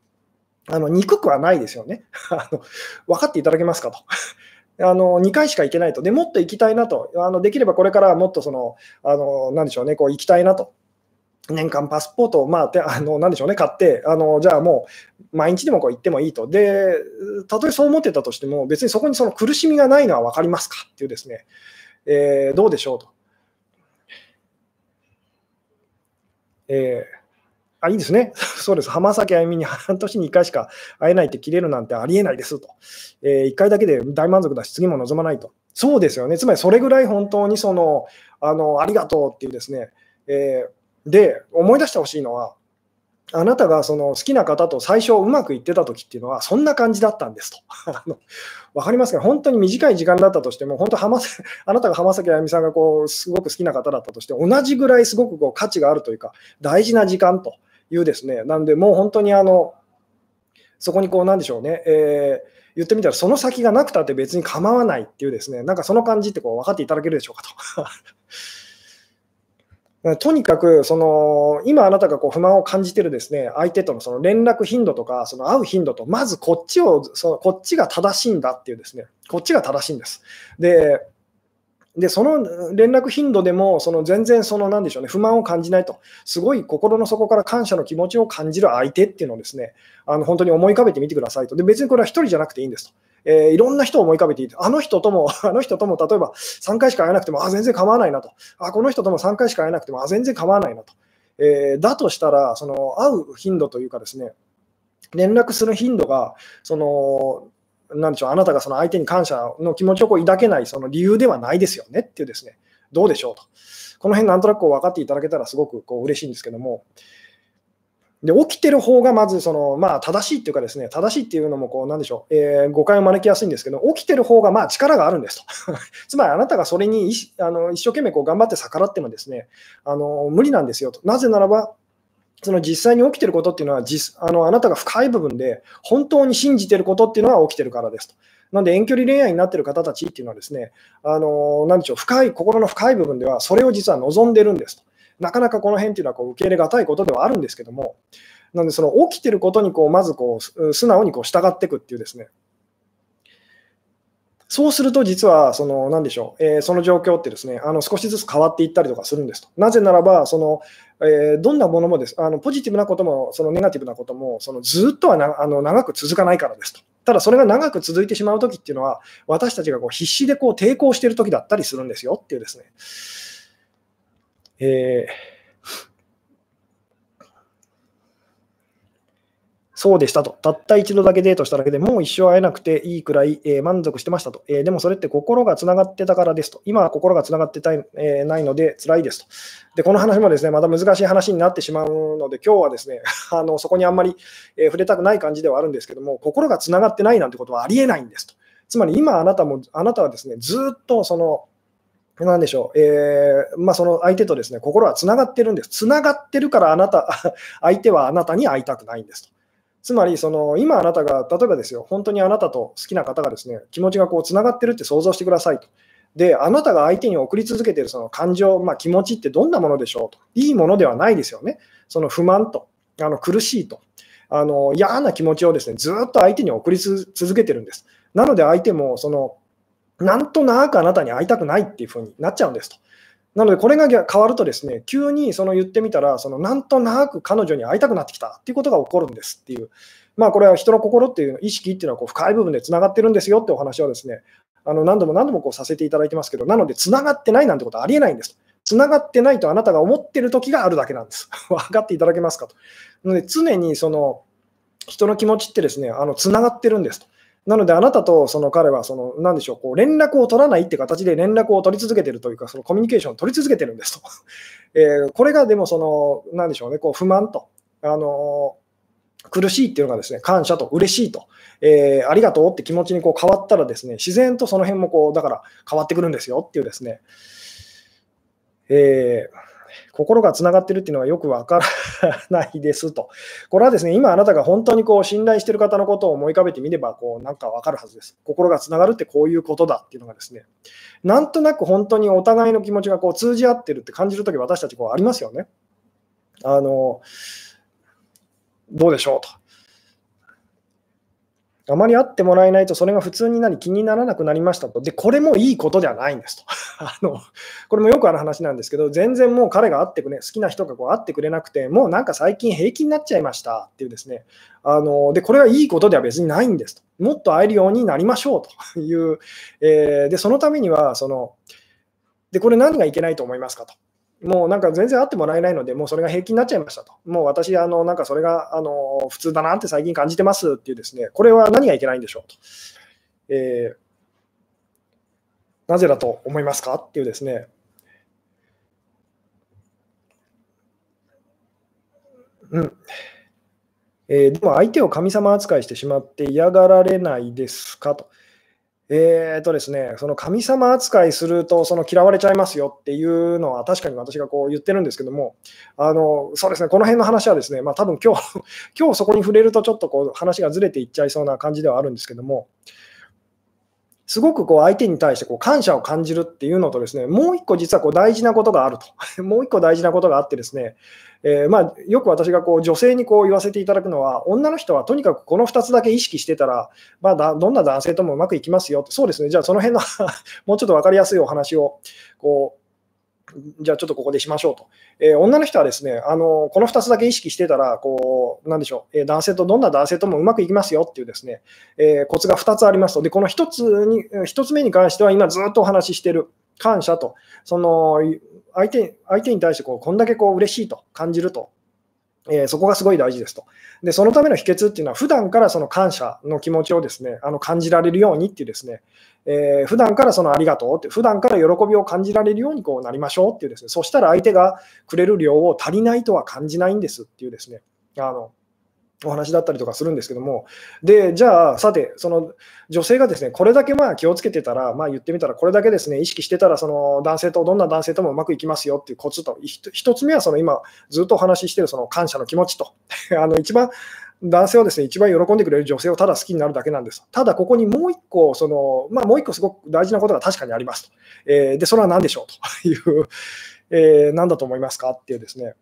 う、あの憎くはないですよね。あの分かっていただけますかと。あの2回しか行けないと、でもっと行きたいなと、あのできればこれからもっとその、あのなんでしょうね、こう行きたいなと、年間パスポートを、まあ、あのなんでしょうね、買って、あのじゃあもう毎日でもこう行ってもいいと、で、たとえそう思ってたとしても、別にそこにその苦しみがないのは分かりますかっていうですね、えー、どうでしょうと。えー、あ、いいですね。そうです。浜崎あゆみに半年に1回しか会えないって切れるなんてありえないですと。えー、1回だけで大満足だし、次も望まないと。そうですよね。つまりそれぐらい本当にその、あの、ありがとうっていうですね。えー、で、思い出してほしいのは、あなたがその好きな方と最初うまくいってた時っていうのは、そんな感じだったんですと。わかりますか？本当に短い時間だったとしても、本当浜、あなたが浜崎あゆみさんがこうすごく好きな方だったとして、同じぐらいすごくこう価値があるというか、大事な時間というですね、なんで、もう本当にあのそこにこう、なんでしょうね、えー、言ってみたら、その先がなくたって別に構わないっていうですね、なんかその感じってこう分かっていただけるでしょうかと。とにかくその今あなたがこう不満を感じてるですね相手とのその連絡頻度とかその会う頻度とまずこっちをそのこっちが正しいんだっていうですねこっちが正しいんです。ででその連絡頻度でもその全然そのなんでしょうね不満を感じないとすごい心の底から感謝の気持ちを感じる相手っていうのをですねあの本当に思い浮かべてみてくださいとで別にこれは1人じゃなくていいんですと。えー、いろんな人を思い浮かべていて、あの人とも、あの人とも例えば3回しか会えなくても、あ、全然構わないなと。あ、この人とも3回しか会えなくても、あ、全然構わないなと。えー、だとしたら、その会う頻度というかですね、連絡する頻度が、その、なんでしょう、あなたがその相手に感謝の気持ちをこう抱けないその理由ではないですよねっていうですね、どうでしょうと。この辺なんとなくこう分かっていただけたらすごくこう嬉しいんですけども、で起きてる方がまずその、まあ、正しいっていうかですね、正しいっていうのもこうなんでしょう、えー、誤解を招きやすいんですけど、起きてる方がまあ力があるんですと。つまりあなたがそれにあの一生懸命こう頑張って逆らってもですねあの無理なんですよと。なぜならば、その実際に起きてることっていうのは実あの、あなたが深い部分で本当に信じてることっていうのは起きてるからですと。なんで遠距離恋愛になってる方たちっていうのはですね、あのなんでしょう、深い、心の深い部分ではそれを実は望んでるんですと。なかなかこの辺っていうのはこう受け入れがたいことではあるんですけども、なのでその起きてることにこうまずこう素直にこう従っていくっていうですね、そうすると実はその何でしょう、えー、その状況ってですねあの少しずつ変わっていったりとかするんですと。なぜならばその、えー、どんなものもですあのポジティブなこともそのネガティブなこともそのずっとはなあの長く続かないからですと。ただそれが長く続いてしまうときっていうのは私たちがこう必死でこう抵抗しているときだったりするんですよっていうですね。えーそうでしたと。たった一度だけデートしただけでもう一生会えなくていいくらい、えー、満足してましたと、えー、でもそれって心がつながってたからですと。今は心がつながってたい、え、ないので辛いですと。で、この話もですね、また難しい話になってしまうので、今日はですね、あのそこにあんまり、え触れたくない感じではあるんですけども、心がつながってないなんてことはありえないんですと。つまり今あなたも、あなたはですね、ずっとその、なんでしょう、えーまあ、その相手とですね心はつながってるんです。つながってるからあなた、相手はあなたに会いたくないんですと。つまりその今あなたが例えばですよ本当にあなたと好きな方がですね気持ちがこうつながってるって想像してくださいと。であなたが相手に送り続けているその感情、まあ、気持ちってどんなものでしょうといいものではないですよね。その不満とあの苦しいと、あの嫌な気持ちをですねずっと相手に送り続けてるんです。なので相手もそのなんとなくあなたに会いたくないっていうふうになっちゃうんですと。なので、これが変わるとですね、急にその言ってみたら、そのなんとなく彼女に会いたくなってきたっていうことが起こるんですっていう、まあ、これは人の心っていう意識っていうのはこう深い部分でつながってるんですよってお話をですね、あの何度も何度もこうさせていただいてますけど、なので、つながってないなんてことはありえないんです。つながってないとあなたが思ってる時があるだけなんです。分かっていただけますかと。なので、常にその人の気持ちってですね、あのつながってるんですと。なので、あなたとその彼は、その、なんでしょう、こう、連絡を取らないって形で連絡を取り続けてるというか、そのコミュニケーションを取り続けてるんですと。えー、これがでも、その、なんでしょうね、こう、不満と、あの苦しいっていうのがですね、感謝と嬉しいと、えー、ありがとうって気持ちにこう変わったらですね、自然とその辺もこう、だから変わってくるんですよっていうですね、えー心がつながってるっていうのがよくわからないですと。これはですね、今あなたが本当にこう信頼してる方のことを思い浮かべてみれば、こうなんかわかるはずです。心がつながるってこういうことだっていうのがですね、なんとなく本当にお互いの気持ちがこう通じ合ってるって感じるとき、私たちこうありますよね。あの、どうでしょうと。あまり会ってもらえないと、それが普通になり気にならなくなりましたと。で、これもいいことではないんですと。あのこれもよくある話なんですけど、全然もう彼が会ってくれ、好きな人がこう会ってくれなくて、もうなんか最近平気になっちゃいましたっていうですね。あので、これはいいことでは別にないんですと。もっと会えるようになりましょうという。えー、で、そのためには、その、で、これ何がいけないと思いますかと。もうなんか全然会ってもらえないので、もうそれが平気になっちゃいましたと。もう私、あのなんかそれがあの普通だなって最近感じてますっていうですね、これは何がいけないんでしょうと。えー、なぜだと思いますかっていうですね、うんえー、でも相手を神様扱いしてしまって嫌がられないですかと。えーとですね、その神様扱いするとその嫌われちゃいますよっていうのは確かに私がこう言ってるんですけども、あのそうですね、この辺の話はですね、まあ、多分今日 今日そこに触れるとちょっとこう話がずれていっちゃいそうな感じではあるんですけども、すごくこう相手に対してこう感謝を感じるっていうのとですね、もう一個実はこう大事なことがあると。もう一個大事なことがあってですね、えー、まあ、よく私がこう女性にこう言わせていただくのは、女の人はとにかくこの2つだけ意識してたら、まあ、どんな男性ともうまくいきますよそうですね、じゃあその辺の もうちょっと分かりやすいお話をこうじゃあちょっとここでしましょうと。えー、女の人はですね、あのこの2つだけ意識してたら、こう、なんでしょう、えー、男性とどんな男性ともうまくいきますよっていうですね、えー、コツが2つありますと。で、この1つに、1つ目に関しては今ずっとお話ししてる感謝と、その相手相手に対してこうこんだけこう嬉しいと感じるとえー、そこがすごい大事ですと。で、そのための秘訣っていうのは、普段からその感謝の気持ちをですね、あの感じられるようにっていうですね、えー、普段からそのありがとうって、普段から喜びを感じられるようにこうなりましょうっていうですね、そしたら相手がくれる量を足りないとは感じないんですっていうですね、あのお話だったりとかするんですけども、で、じゃあ、さて、その女性がですね、これだけまあ気をつけてたら、まあ言ってみたら、これだけですね、意識してたら、その男性と、どんな男性ともうまくいきますよっていうコツと、一つ目はその今、ずっとお話ししてるその感謝の気持ちと、あの一番、男性はですね、一番喜んでくれる女性をただ好きになるだけなんです。ただ、ここにもう一個、その、まあもう一個すごく大事なことが確かにありますと。えー、で、それは何でしょうという、えー、何だと思いますかっていうですね、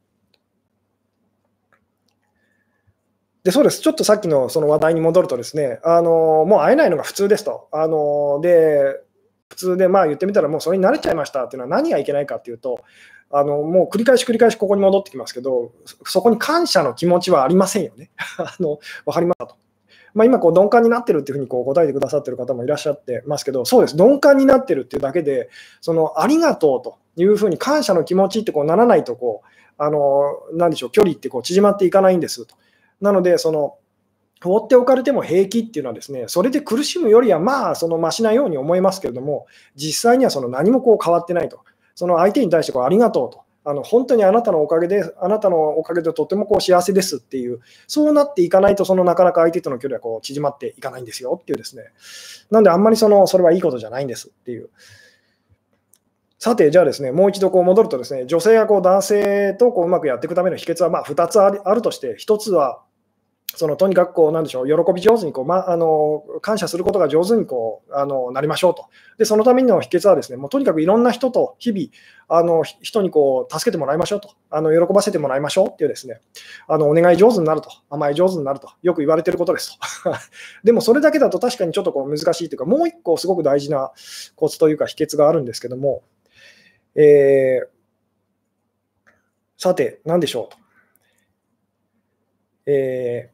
でそうです、ちょっとさっきのその話題に戻ると、ですねあのもう会えないのが普通ですと。あので普通でまあ言ってみたら、もうそれに慣れちゃいましたっていうのは何がいけないかっていうと、あのもう繰り返し繰り返しここに戻ってきますけど、そこに感謝の気持ちはありませんよね。あの分かりますかと。まあ、今こう、鈍感になってるっていうふうにこう答えてくださってる方もいらっしゃってますけど、そうです、鈍感になってるっていうだけで、そのありがとうというふうに感謝の気持ちってこうならないとこう、あのなんでしょう、距離ってこう縮まっていかないんですと。なので、その放っておかれても平気っていうのはですね、それで苦しむよりはまあ、そのマシなように思えますけれども、実際にはその何もこう変わってないと。その相手に対してこうありがとうと。あの本当にあなたのおかげで、あなたのおかげでとてもこう幸せですっていう、そうなっていかないと、そのなかなか相手との距離はこう縮まっていかないんですよっていうですね。なんであんまりそのそれはいいことじゃないんですっていう。さて、じゃあですね、もう一度こう戻るとですね、女性がこう男性とこううまくやっていくための秘訣はまあ2つあるとして、1つは、そのとにかくこう、なんでしょう、喜び上手にこう、ま、あの感謝することが上手にこうあのなりましょうと。で、そのための秘訣はですね、もうとにかくいろんな人と日々、あの人にこう助けてもらいましょうと、あの喜ばせてもらいましょうっていうですね、あのお願い上手になると、甘え上手になると、よく言われていることですと。でもそれだけだと確かにちょっとこう難しいというか、もう一個すごく大事なコツというか秘訣があるんですけども、えー、さて、何でしょうと。えー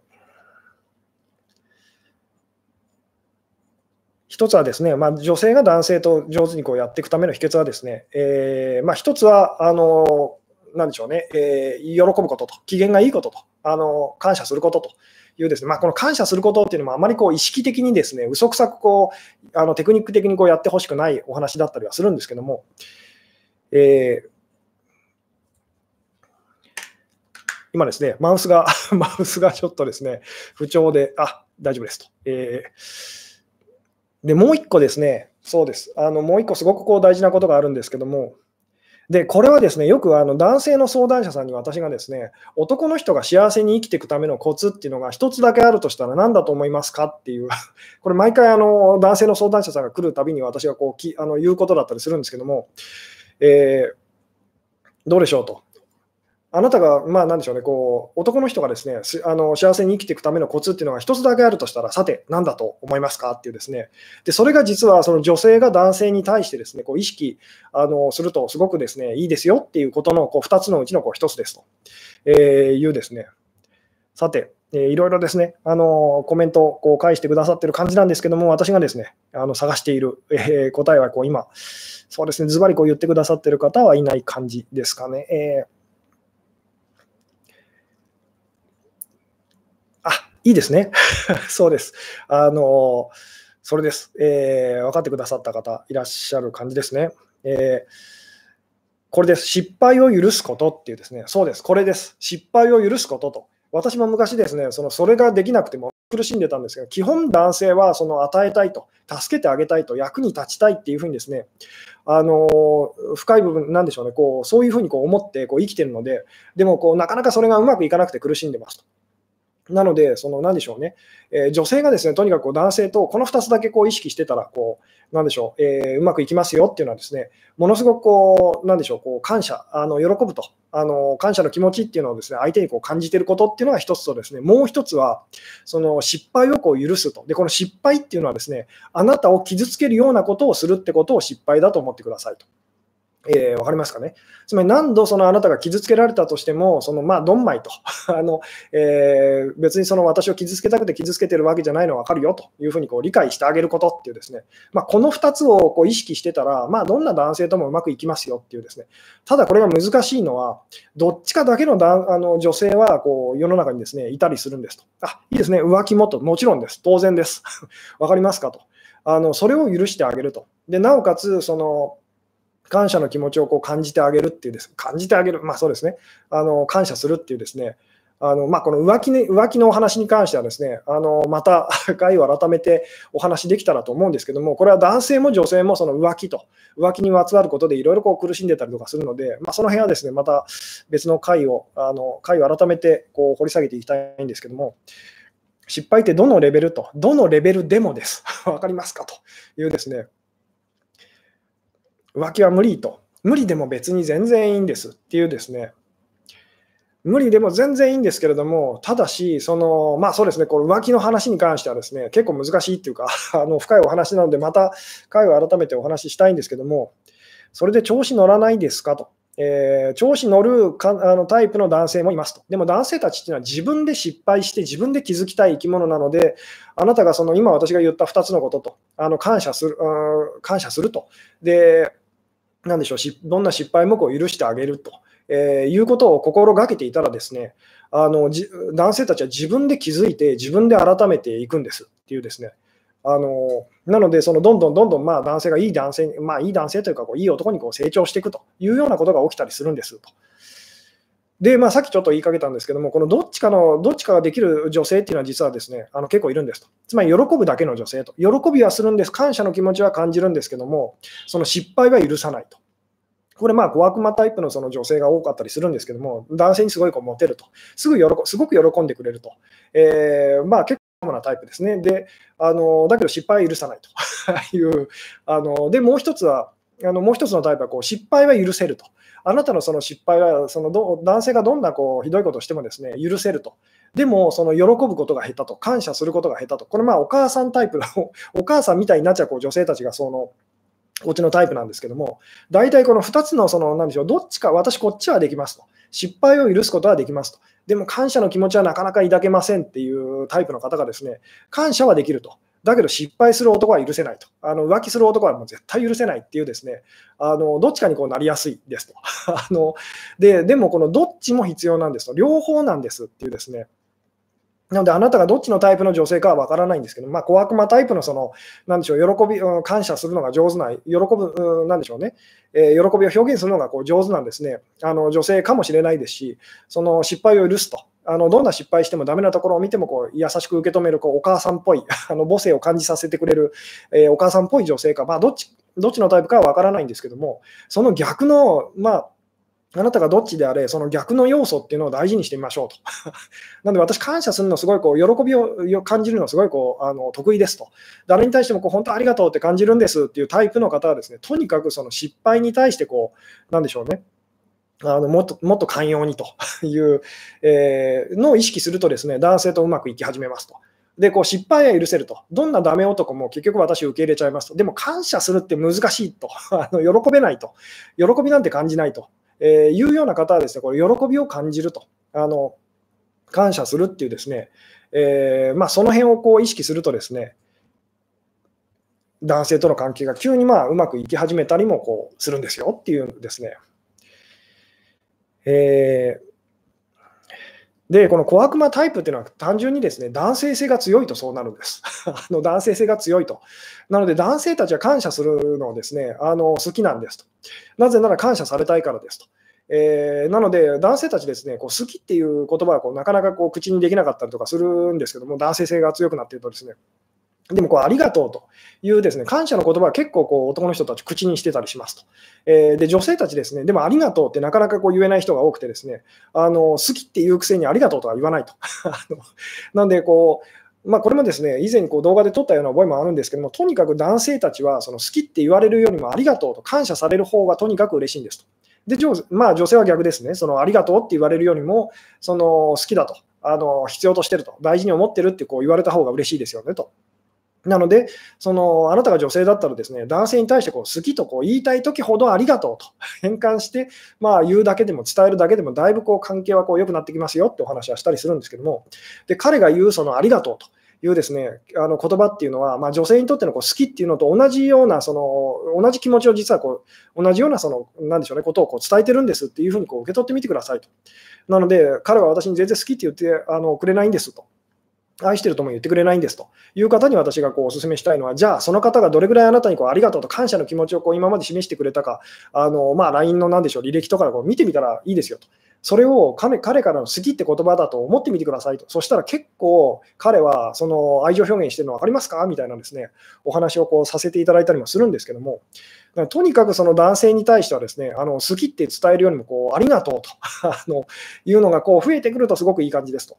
一つはですね、まあ、女性が男性と上手にこうやっていくための秘訣はですね、えーまあ、一つは、あのなんでしょうね、えー、喜ぶことと、機嫌がいいことと、あの感謝することというですね、まあ、この感謝することっていうのもあまりこう意識的にですね、嘘くさくこうあのテクニック的にこうやってほしくないお話だったりはするんですけども、えー今ですね、マウスが、マウスがちょっとですね、不調で、あ、大丈夫ですと。えーで、もう一個ですね、そうです。あのもう一個すごくこう大事なことがあるんですけども、で、これはですね、よくあの男性の相談者さんに私がですね、男の人が幸せに生きていくためのコツっていうのが一つだけあるとしたら何だと思いますかっていう、これ毎回あの男性の相談者さんが来るたびに私がこうきあの言うことだったりするんですけども、えー、どうでしょうと。あなたが、まあ、なんでしょうね、こう、男の人がですね、あの幸せに生きていくためのコツっていうのが一つだけあるとしたら、さて、何だと思いますか？っていうですね、で、それが実は、その女性が男性に対してですね、こう意識あのすると、すごくですね、いいですよっていうことの、こう、2つのうちのこう1つですと、えー、いうですね、さて、えー、いろいろですね、あのコメントをこう返してくださってる感じなんですけども、私がですね、あの探している、えー、答えはこう今、そうですね、ズバリこう言ってくださってる方はいない感じですかね。えーいいですね。そうです。あの、それです、えー。分かってくださった方いらっしゃる感じですね。えー、これです。失敗を許すことっていうですね。そうです。これです。失敗を許すことと。私も昔ですね、そのそれができなくても苦しんでたんですが、基本男性はその与えたいと、助けてあげたいと、役に立ちたいっていうふうにですね、あの深い部分、なんでしょうね、こうそういうふうにこう思ってこう生きてるので、でもこうなかなかそれがうまくいかなくて苦しんでますと。なので、その何でしょうね、えー、女性がですねとにかくこう男性とこの2つだけこう意識してたらこう、なんでしょう、えー、うまくいきますよっていうのは、ですねものすごくこう、なんでしょう、こう感謝、あの喜ぶと。あの、感謝の気持ちっていうのをですね相手にこう感じてることっていうのが一つと、ですねもう一つは、その失敗をこう許すと、でこの失敗っていうのは、ですねあなたを傷つけるようなことをするってことを失敗だと思ってくださいと。えー、分かりますかね？つまり何度そのあなたが傷つけられたとしても、そのまあドンマイと あの、えー、別にその私を傷つけたくて傷つけてるわけじゃないのは分かるよというふうにこう理解してあげることっていうですね、まあ、この2つをこう意識してたら、まあ、どんな男性ともうまくいきますよっていうですね、ただこれが難しいのは、どっちかだけのだあの女性はこう世の中にですねいたりするんですと。あいいですね、浮気もと、もちろんです、当然です。分かりますかと。あのそれを許してあげると。でなおかつその感謝の気持ちをこう感じてあげるっていうです、感じてあげる、まあそうですね、あの感謝するっていうですね、あのまあ、この浮気,、ね、浮気のお話に関してはですね、あのまた 回を改めてお話できたらと思うんですけども、これは男性も女性もその浮気と、浮気にまつわることでいろいろ苦しんでたりとかするので、まあ、その辺はですね、また別の回を、あの回を改めてこう掘り下げていきたいんですけども、失敗ってどのレベルと、どのレベルでもです。わかりますかというですね、浮気は無理と。無理でも別に全然いいんですっていうですね、無理でも全然いいんですけれども、ただし、そのまあそうですね、この浮気の話に関してはですね、結構難しいっていうか、あの深いお話なので、また回を改めてお話ししたいんですけども、それで調子乗らないですかと。えー、調子乗るかあのタイプの男性もいますと。でも男性たちっていうのは自分で失敗して自分で気づきたい生き物なので、あなたがその今私が言った2つのことと、あの感謝する感謝すると。でなんでしょうどんな失敗もこう許してあげると、えー、いうことを心がけていたらですねあの男性たちは自分で気づいて自分で改めていくんですっていうですねあのなので、そのどんどんどんどんまあ男性がいい男性、まあ、いい男性というかこう、いい男にこう成長していくというようなことが起きたりするんですと。で、まあ、さっきちょっと言いかけたんですけども、このどっちかの、どっちかができる女性っていうのは実はですね、あの結構いるんですと。つまり、喜ぶだけの女性と。喜びはするんです、感謝の気持ちは感じるんですけども、その失敗は許さないと。これ、まあ、小悪魔タイプのその女性が多かったりするんですけども、男性にすごいこうモテると、すぐ喜すごく喜んでくれると、えー、まあ、結構なタイプですね。で、あのだけど失敗は許さないと いう、あのでもう一つは、あのもう一つのタイプはこう失敗は許せると。あなたのその失敗はそのど男性がどんなこうひどいことをしてもですね許せると。でも、その喜ぶことが下手と、感謝することが下手と、これ、まあお母さんタイプの、お母さんみたいになっちゃうこう女性たちがそのこっちのタイプなんですけども、大体この2つの、その、なんでしょう、どっちか、私こっちはできますと。失敗を許すことはできますと。でも感謝の気持ちはなかなか抱けませんっていうタイプの方がですね、感謝はできると。だけど失敗する男は許せないと。あの浮気する男はもう絶対許せないっていうですね、あのどっちかにこうなりやすいですと。あのででもこのどっちも必要なんですと。両方なんですっていうですね、なので、あなたがどっちのタイプの女性かはわからないんですけど、まあ、小悪魔タイプのその、なんでしょう、喜び、感謝するのが上手な、喜ぶ、なんでしょうね、えー、喜びを表現するのがこう上手なんですね、あの女性かもしれないですし、その失敗を許すと。あのどんな失敗してもダメなところを見てもこう優しく受け止めるこうお母さんっぽい あの母性を感じさせてくれる、えー、お母さんっぽい女性か、まあ、どっちどっちのタイプかは分からないんですけども、その逆の、まあ、あなたがどっちであれ、その逆の要素っていうのを大事にしてみましょうと。なので私、感謝するのすごいこう喜びを感じるのすごいこうあの得意ですと。誰に対してもこう本当ありがとうって感じるんですっていうタイプの方はですね、とにかくその失敗に対してこう、なんでしょうね。あのもっともっと寛容にという、えー、のを意識するとですね、男性とうまくいき始めますと。で、こう失敗は許せると。どんなダメ男も結局私受け入れちゃいますと。でも感謝するって難しいと。あの喜べないと。喜びなんて感じないと。えー、いうような方はですね、これ喜びを感じると、あの感謝するっていうですね、えー、まあ、その辺をこう意識するとですね、男性との関係が急にまあうまくいき始めたりもこうするんですよっていうですね。えー、で、この小悪魔タイプっていうのは単純にですね、男性性が強いとそうなるんです。あの男性性が強いと。なので男性たちは感謝するのをですね、あの好きなんですと。なぜなら感謝されたいからですと。えー、なので、男性たちですね、こう好きっていう言葉はこうなかなかこう口にできなかったりとかするんですけども、男性性が強くなっているとですね、でもこう、ありがとうというですね、感謝の言葉は結構こう男の人たち口にしてたりしますと。えー、で、女性たちですね、でもありがとうってなかなかこう言えない人が多くてですね、あの好きっていうくせにありがとうとは言わないと。なんでこう、まあ、これもですね、以前こう動画で撮ったような覚えもあるんですけども、とにかく男性たちはその好きって言われるよりもありがとうと感謝される方がとにかく嬉しいんですと。で、まあ、女性は逆ですね、そのありがとうって言われるよりも、その好きだと、あの必要としてると、大事に思ってるってこう言われた方が嬉しいですよねと。なので、そのあなたが女性だったらですね、男性に対してこう好きとこう言いたいときほどありがとうと 変換して、まあ、言うだけでも伝えるだけでもだいぶこう関係はこう良くなってきますよってお話はしたりするんですけども、で彼が言うそのありがとうというですねあの言葉っていうのは、まあ、女性にとってのこう好きっていうのと同じようなその同じ気持ちを実はこう同じようなそのなんでしょうねことをこう伝えてるんですっていうふうにこう受け取ってみてくださいと。なので彼は私に全然好きって言ってあのくれないんですと。愛してるとも言ってくれないんですという方に私がこうお勧めしたいのは、じゃあ、その方がどれぐらいあなたにこうありがとうと感謝の気持ちをこう今まで示してくれたか、あのまあ、LINE のなんでしょう履歴とかこう見てみたらいいですよと。それを彼彼からの好きって言葉だと思ってみてくださいと。そしたら結構彼はその愛情表現してるの分かりますか？みたいなですね、お話をこうさせていただいたりもするんですけども、とにかくその男性に対してはですね、あの好きって伝えるよりもこうありがとうと あのいうのがこう増えてくるとすごくいい感じですと。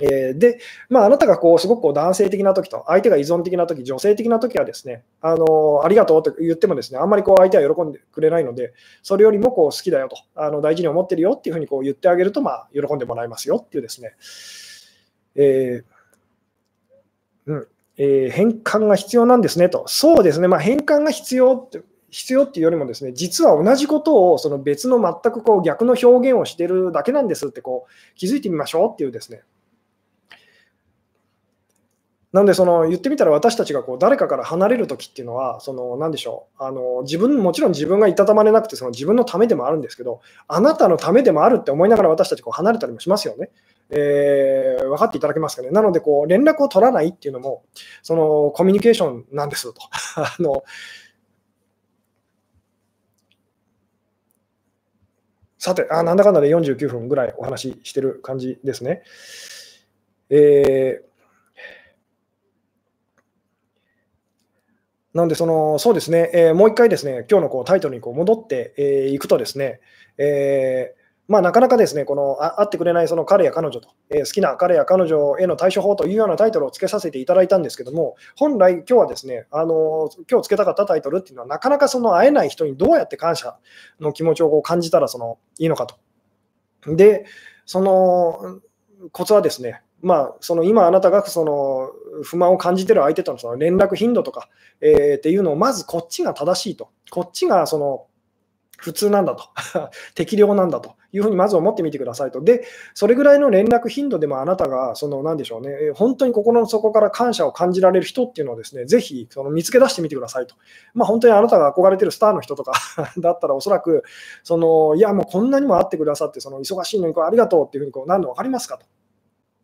えー、で、まあ、あなたがこうすごくこう男性的な時と、相手が依存的な時女性的な時はですね、あのありがとうと言ってもですね、あんまりこう相手は喜んでくれないので、それよりもこう好きだよと、あの大事に思ってるよっていうふうにこう言ってあげると、まあ、喜んでもらえますよっていうですね、えー、うんえー、変換が必要なんですねと、そうですね、まあ、変換が必要って必要っていうよりもですね、実は同じことをその別の全くこう逆の表現をしてるだけなんですってこう気づいてみましょうっていうですね、なので、その言ってみたら私たちがこう誰かから離れるときっていうのは、その何でしょうあの自分、もちろん自分がいたたまれなくて、その自分のためでもあるんですけど、あなたのためでもあるって思いながら私たちこう離れたりもしますよね。えー、分かっていただけますかね。なのでこう、連絡を取らないっていうのも、そのコミュニケーションなんですと。あのさてあ、なんだかんだで49分ぐらいお話ししてる感じですね。えーなのでその、そうですね、えー、もう一回ですね、今日のこうタイトルにこう戻ってい、えー、くとですね、えーまあ、なかなかですね、このあ会ってくれないその彼や彼女と、えー、好きな彼や彼女への対処法というようなタイトルをつけさせていただいたんですけども、本来、今日はですね、あの今日つけたかったタイトルっていうのは、なかなかその会えない人にどうやって感謝の気持ちをこう感じたらそのいいのかと。で、そのコツはですね、まあ、その今あなたがその不満を感じている相手とのその連絡頻度とか、えー、っていうのをまずこっちが正しいと、こっちがその普通なんだと 適量なんだというふうにまず思ってみてくださいと。で、それぐらいの連絡頻度でもあなたが、その何でしょうね、本当に心の底から感謝を感じられる人っていうのをですね、ぜひその見つけ出してみてくださいと。まあ、本当にあなたが憧れてるスターの人とか だったら、おそらく、そのいや、もうこんなにも会ってくださって、その忙しいのにこれありがとうっていうふうにこう何度分かりますかと。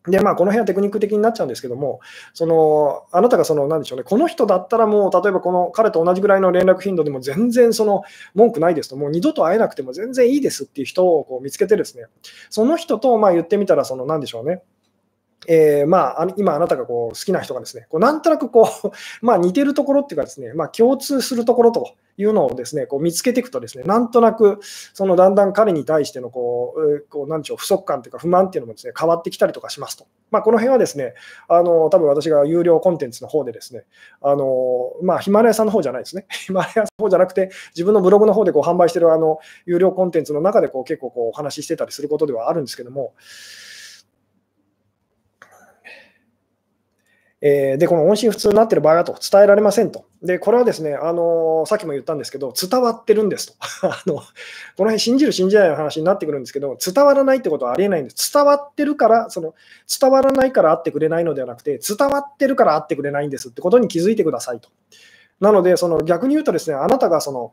で、まあ、この辺はテクニック的になっちゃうんですけども、そのあなたがその、なんでしょうね、この人だったらもう、例えばこの彼と同じぐらいの連絡頻度でも全然その文句ないですと、もう二度と会えなくても全然いいですっていう人をこう見つけてですね、その人とまあ言ってみたら、その、なんでしょうね、えー、まあ、今あなたがこう好きな人がですね、こうなんとなくこう ま、似てるところっていうかですね、まあ、共通するところというのをですね、こう見つけていくとですね、なんとなくそのだんだん彼に対してのこう、こうなんでしょう、不足感というか不満っていうのもですね、変わってきたりとかしますと。まあ、この辺はですね、あの多分私が有料コンテンツの方でですね、あのまあ、ヒマラヤさんの方じゃないですね、ヒマラヤさんの方じゃなくて、自分のブログの方でこう販売してるあの有料コンテンツの中でこう結構こうお話ししてたりすることではあるんですけども、えー、で、この音信不通になってる場合はと伝えられませんと。で、これはですね、あのー、さっきも言ったんですけど、伝わってるんですと。あのこの辺、信じる、信じないの話になってくるんですけど、伝わらないってことはありえないんです。伝わってるから、その伝わらないから会ってくれないのではなくて、伝わってるから会ってくれないんですってことに気づいてくださいと。なので、その逆に言うとですね、あなたがその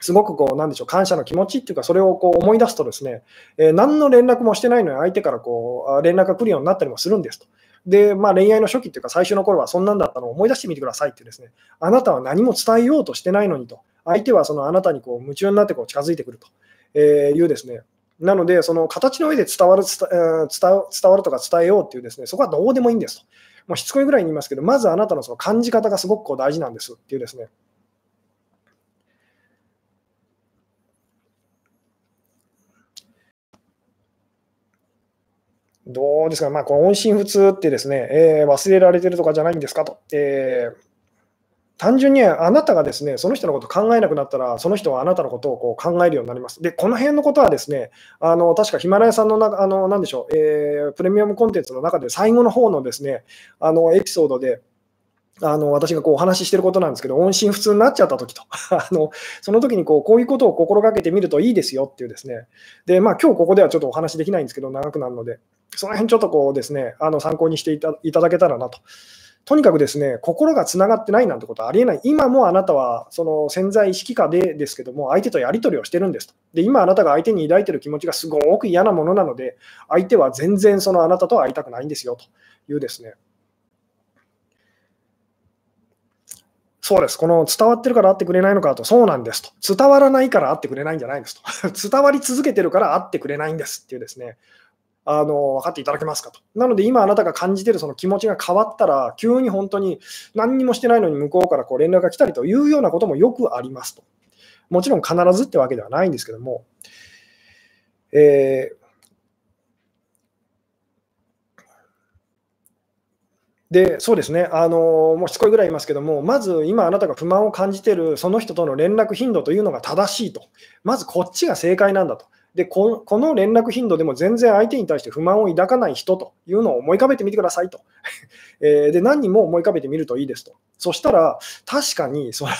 すごくこう、なんでしょう、感謝の気持ちっていうか、それをこう思い出すとですね、えー、何の連絡もしてないのに相手からこう連絡が来るようになったりもするんですと。で、まあ、恋愛の初期っていうか、最初の頃はそんなんだったのを思い出してみてくださいってですね、あなたは何も伝えようとしてないのにと、相手はそのあなたにこう夢中になってこう近づいてくると。えいうですね、なので、その形の上で伝わる伝伝わるとか伝えようっていうですね、そこはどうでもいいんですと。もうしつこいぐらいに言いますけど、まずあなたのその感じ方がすごくこう大事なんですっていうですね、どうですか、まあ、この音信不通ってですね、えー、忘れられてるとかじゃないんですかと。えー、単純にあなたがですね、その人のこと考えなくなったら、その人はあなたのことをこう考えるようになります。で、この辺のことはですね、あの確かヒマラヤさんのなあのなでしょう、えー、プレミアムコンテンツの中で最後の方のですね、あのエピソードで、あの私がこうお話ししてることなんですけど、音信不通になっちゃった時と、あのその時にこうこういうことを心がけてみるといいですよっていうですね、で、まあ今日ここではちょっとお話できないんですけど、長くなるので、その辺ちょっとこうですね、あの参考にしていただけたらなと。とにかくですね、心がつながってないなんてことはありえない。今もあなたはその潜在意識下でですけども、相手とやり取りをしてるんですと。で、今あなたが相手に抱いてる気持ちがすごく嫌なものなので、相手は全然そのあなたと会いたくないんですよというですね、そうです。この伝わってるから会ってくれないのかと、そうなんですと。伝わらないから会ってくれないんじゃないんですと。伝わり続けてるから会ってくれないんですっていうですね、あの分かっていただけますかと。なので今あなたが感じてるその気持ちが変わったら、急に本当に何にもしてないのに向こうからこう連絡が来たりというようなこともよくありますと。もちろん必ずってわけではないんですけども、えーで、そうですね、あのもうしつこいぐらい言いますけども、まず今あなたが不満を感じているその人との連絡頻度というのが正しいと。まずこっちが正解なんだと。でこの連絡頻度でも全然相手に対して不満を抱かない人というのを思い浮かべてみてくださいと。えで何人も思い浮かべてみるといいですと。そしたら、確かにその、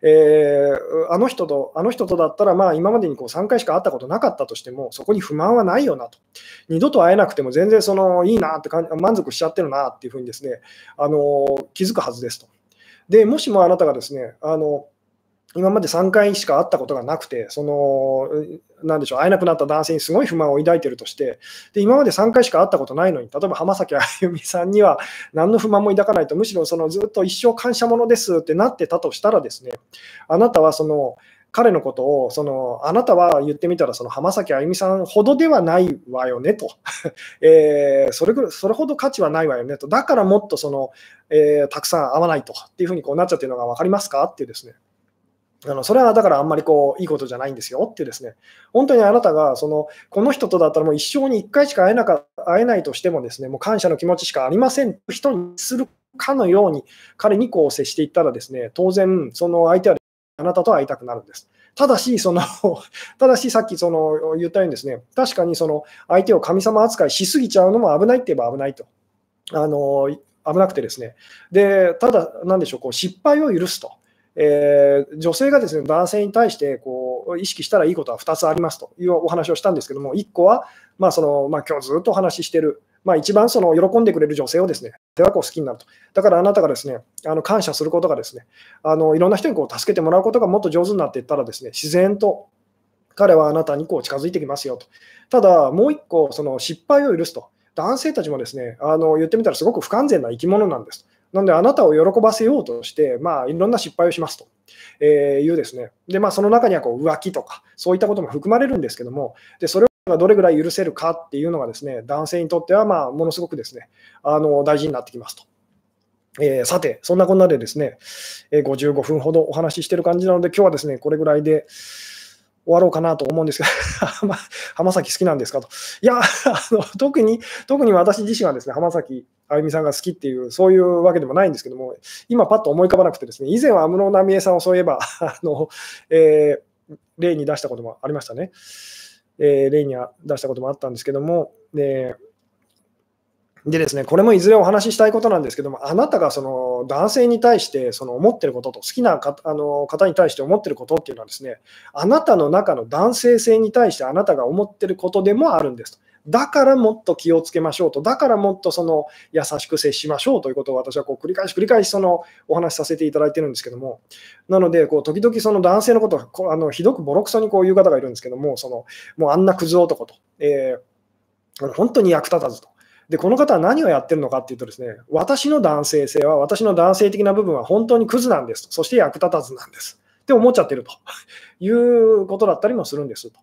えー、あの人と、あの人とだったら、まあ、今までにこう3回しか会ったことなかったとしても、そこに不満はないよなと。二度と会えなくても全然そのいいなって満足しちゃってるなっていうふうにですね、あの気づくはずですと。でもしもあなたがですね、あの今まで3回しか会ったことがなくて、その、なんでしょう、会えなくなった男性にすごい不満を抱いてるとして、で今まで3回しか会ったことないのに、例えば浜崎あゆみさんには何の不満も抱かないと、むしろそのずっと一生感謝者ですってなってたとしたらですね、あなたはその、彼のことをそのあなたは言ってみたらその浜崎あゆみさんほどではないわよねと、えー、それぐらいそれほど価値はないわよねと。だからもっとその、えー、たくさん会わないと。っていうふうにこうなっちゃってるのが分かりますかっていうですね。あのそれはだからあんまりこういいことじゃないんですよってですね、本当にあなたがそのこの人とだったらもう一生に1回しか会えなか会えないとしてもですね、もう感謝の気持ちしかありません人にするかのように彼にこう接していったらですね、当然その相手はあなたと会いたくなるんです。ただし、その ただしさっきその言ったようにですね、確かにその相手を神様扱いしすぎちゃうのも危ないって言えば危ないと。あの危なくてですね。で、ただ、なんでしょう、こう失敗を許すと。えー、女性がですね男性に対してこう意識したらいいことは2つありますというお話をしたんですけども、1個は、まあそのまあ、今日ずっとお話ししている、まあ、一番その喜んでくれる女性をですね、手はこう好きになると。だからあなたがですね、あの感謝することがですね、あのいろんな人にこう助けてもらうことがもっと上手になっていったらですね、自然と彼はあなたにこう近づいてきますよと。ただ、もう1個、その失敗を許すと。男性たちもですね、あの言ってみたらすごく不完全な生き物なんです。なので、あなたを喜ばせようとして、まあ、いろんな失敗をしますと、えいうですね。で、まあ、その中にはこう浮気とか、そういったことも含まれるんですけども、でそれがどれぐらい許せるかっていうのがですね、男性にとっては、まあ、ものすごくですね、あの大事になってきますと。えー、さて、そんなこんなでですね、えー、55分ほどお話ししてる感じなので、今日はですね、これぐらいで、終わろうかなと思うんですけど 浜崎好きなんですかと。いや、あの特に、特に私自身はですね、浜崎あゆみさんが好きっていう、そういうわけでもないんですけども、今パッと思い浮かばなくてですね、以前は安室奈美恵さんをそういえば、あの、えー、例に出したこともありましたね。えー、例に出したこともあったんですけども、で、でですね、これもいずれお話ししたいことなんですけども、あなたがその男性に対してその思ってることと、好きなかあの方に対して思ってることっていうのはですね、あなたの中の男性性に対してあなたが思ってることでもあるんですと。だからもっと気をつけましょうと、だからもっとその優しく接しましょうということを私はこう繰り返し繰り返しそのお話しさせていただいてるんですけども、なので、時々その男性のことをあのひどくボロクソにこう言う方がいるんですけども、そのもうあんなクズ男と、えー、本当に役立たずと。で、この方は何をやってるのかっていうとですね、私の男性性は、私の男性的な部分は本当にクズなんですと。そして役立たずなんです。って思っちゃってるということだったりもするんですと。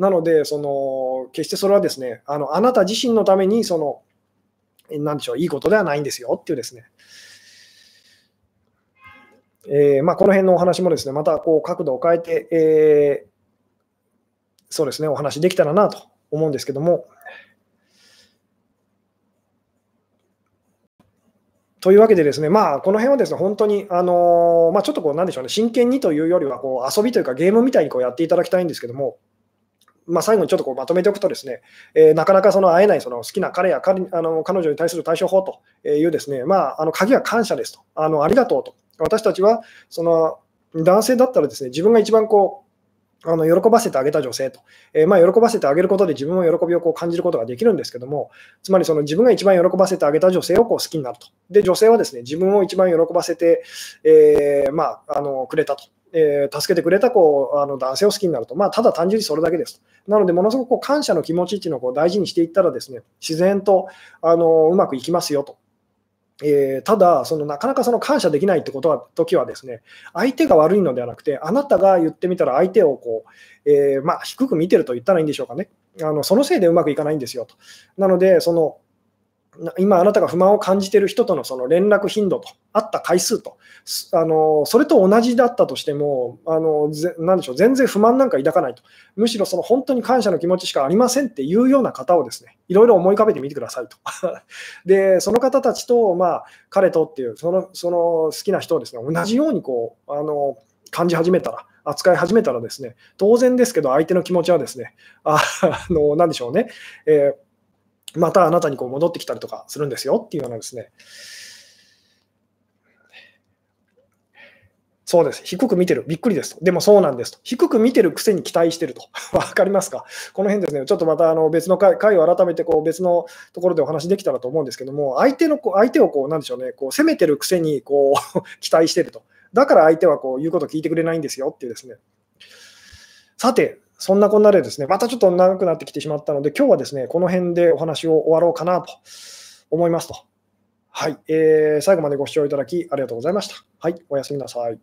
なので、その決してそれはですね、あのあなた自身のために、その、なんでしょう、いいことではないんですよっていうですね。えー、まあ、この辺のお話もですね、またこう角度を変えて、えー、そうですね、お話できたらなと思うんですけども、というわけでですね、まあ、この辺はですね、本当に、あのー、まあ、ちょっとこう、なんでしょうね、真剣にというよりは、こう、遊びというかゲームみたいにこうやっていただきたいんですけども、まあ、最後にちょっとこうまとめておくとですね、えー、なかなかその会えないその好きな彼や彼あの彼女に対する対処法というですね、まあ、あの鍵は感謝ですとあの、ありがとうと。私たちはその男性だったらですね、自分が一番こうあの喜ばせてあげた女性と、えー、まあ、喜ばせてあげることで自分の喜びをこう感じることができるんですけども、つまりその自分が一番喜ばせてあげた女性をこう好きになると。で、女性はですね自分を一番喜ばせて、えー、まあ、あのくれたと。えー、助けてくれたこうあの男性を好きになると、まあ、ただ単純にそれだけです。なので、ものすごくこう感謝の気持ちっていうのをこう大事にしていったら、ですね自然とあのうまくいきますよと。えー、ただ、そのなかなかその感謝できないってことは時はですね、相手が悪いのではなくて、あなたが言ってみたら相手をこう、えー、まあ、低く見てると言ったらいいんでしょうかね。あのそのせいでうまくいかないんですよと。なので、その今あなたが不満を感じている人とのその連絡頻度と、会った回数と、あのそれと同じだったとしてもあのぜ、なんでしょう、全然不満なんか抱かないと、むしろその本当に感謝の気持ちしかありませんっていうような方をですね、いろいろ思い浮かべてみてくださいと。で、その方たちと、まあ、彼とっていうその、その好きな人をですね、同じようにこうあの感じ始めたら、扱い始めたらですね、当然ですけど、相手の気持ちはですね、あの、なんでしょうね、えーまたあなたにこう戻ってきたりとかするんですよっていうようなですね。そうです。低く見てる。びっくりですと。でもそうなんですと。低く見てるくせに期待してると。わかりますか？この辺ですね、ちょっとまたあの別の回回を改めてこう別のところでお話できたらと思うんですけども、相手のこ相手をこう、なんでしょうね、こう攻めてるくせにこう 期待してると。だから相手はこう言うこと聞いてくれないんですよっていうですね。さて、そんなこんなでですね、またちょっと長くなってきてしまったので、今日はですね、この辺でお話を終わろうかなと思いますと。はい、えー、最後までご視聴いただきありがとうございました。はい、おやすみなさい。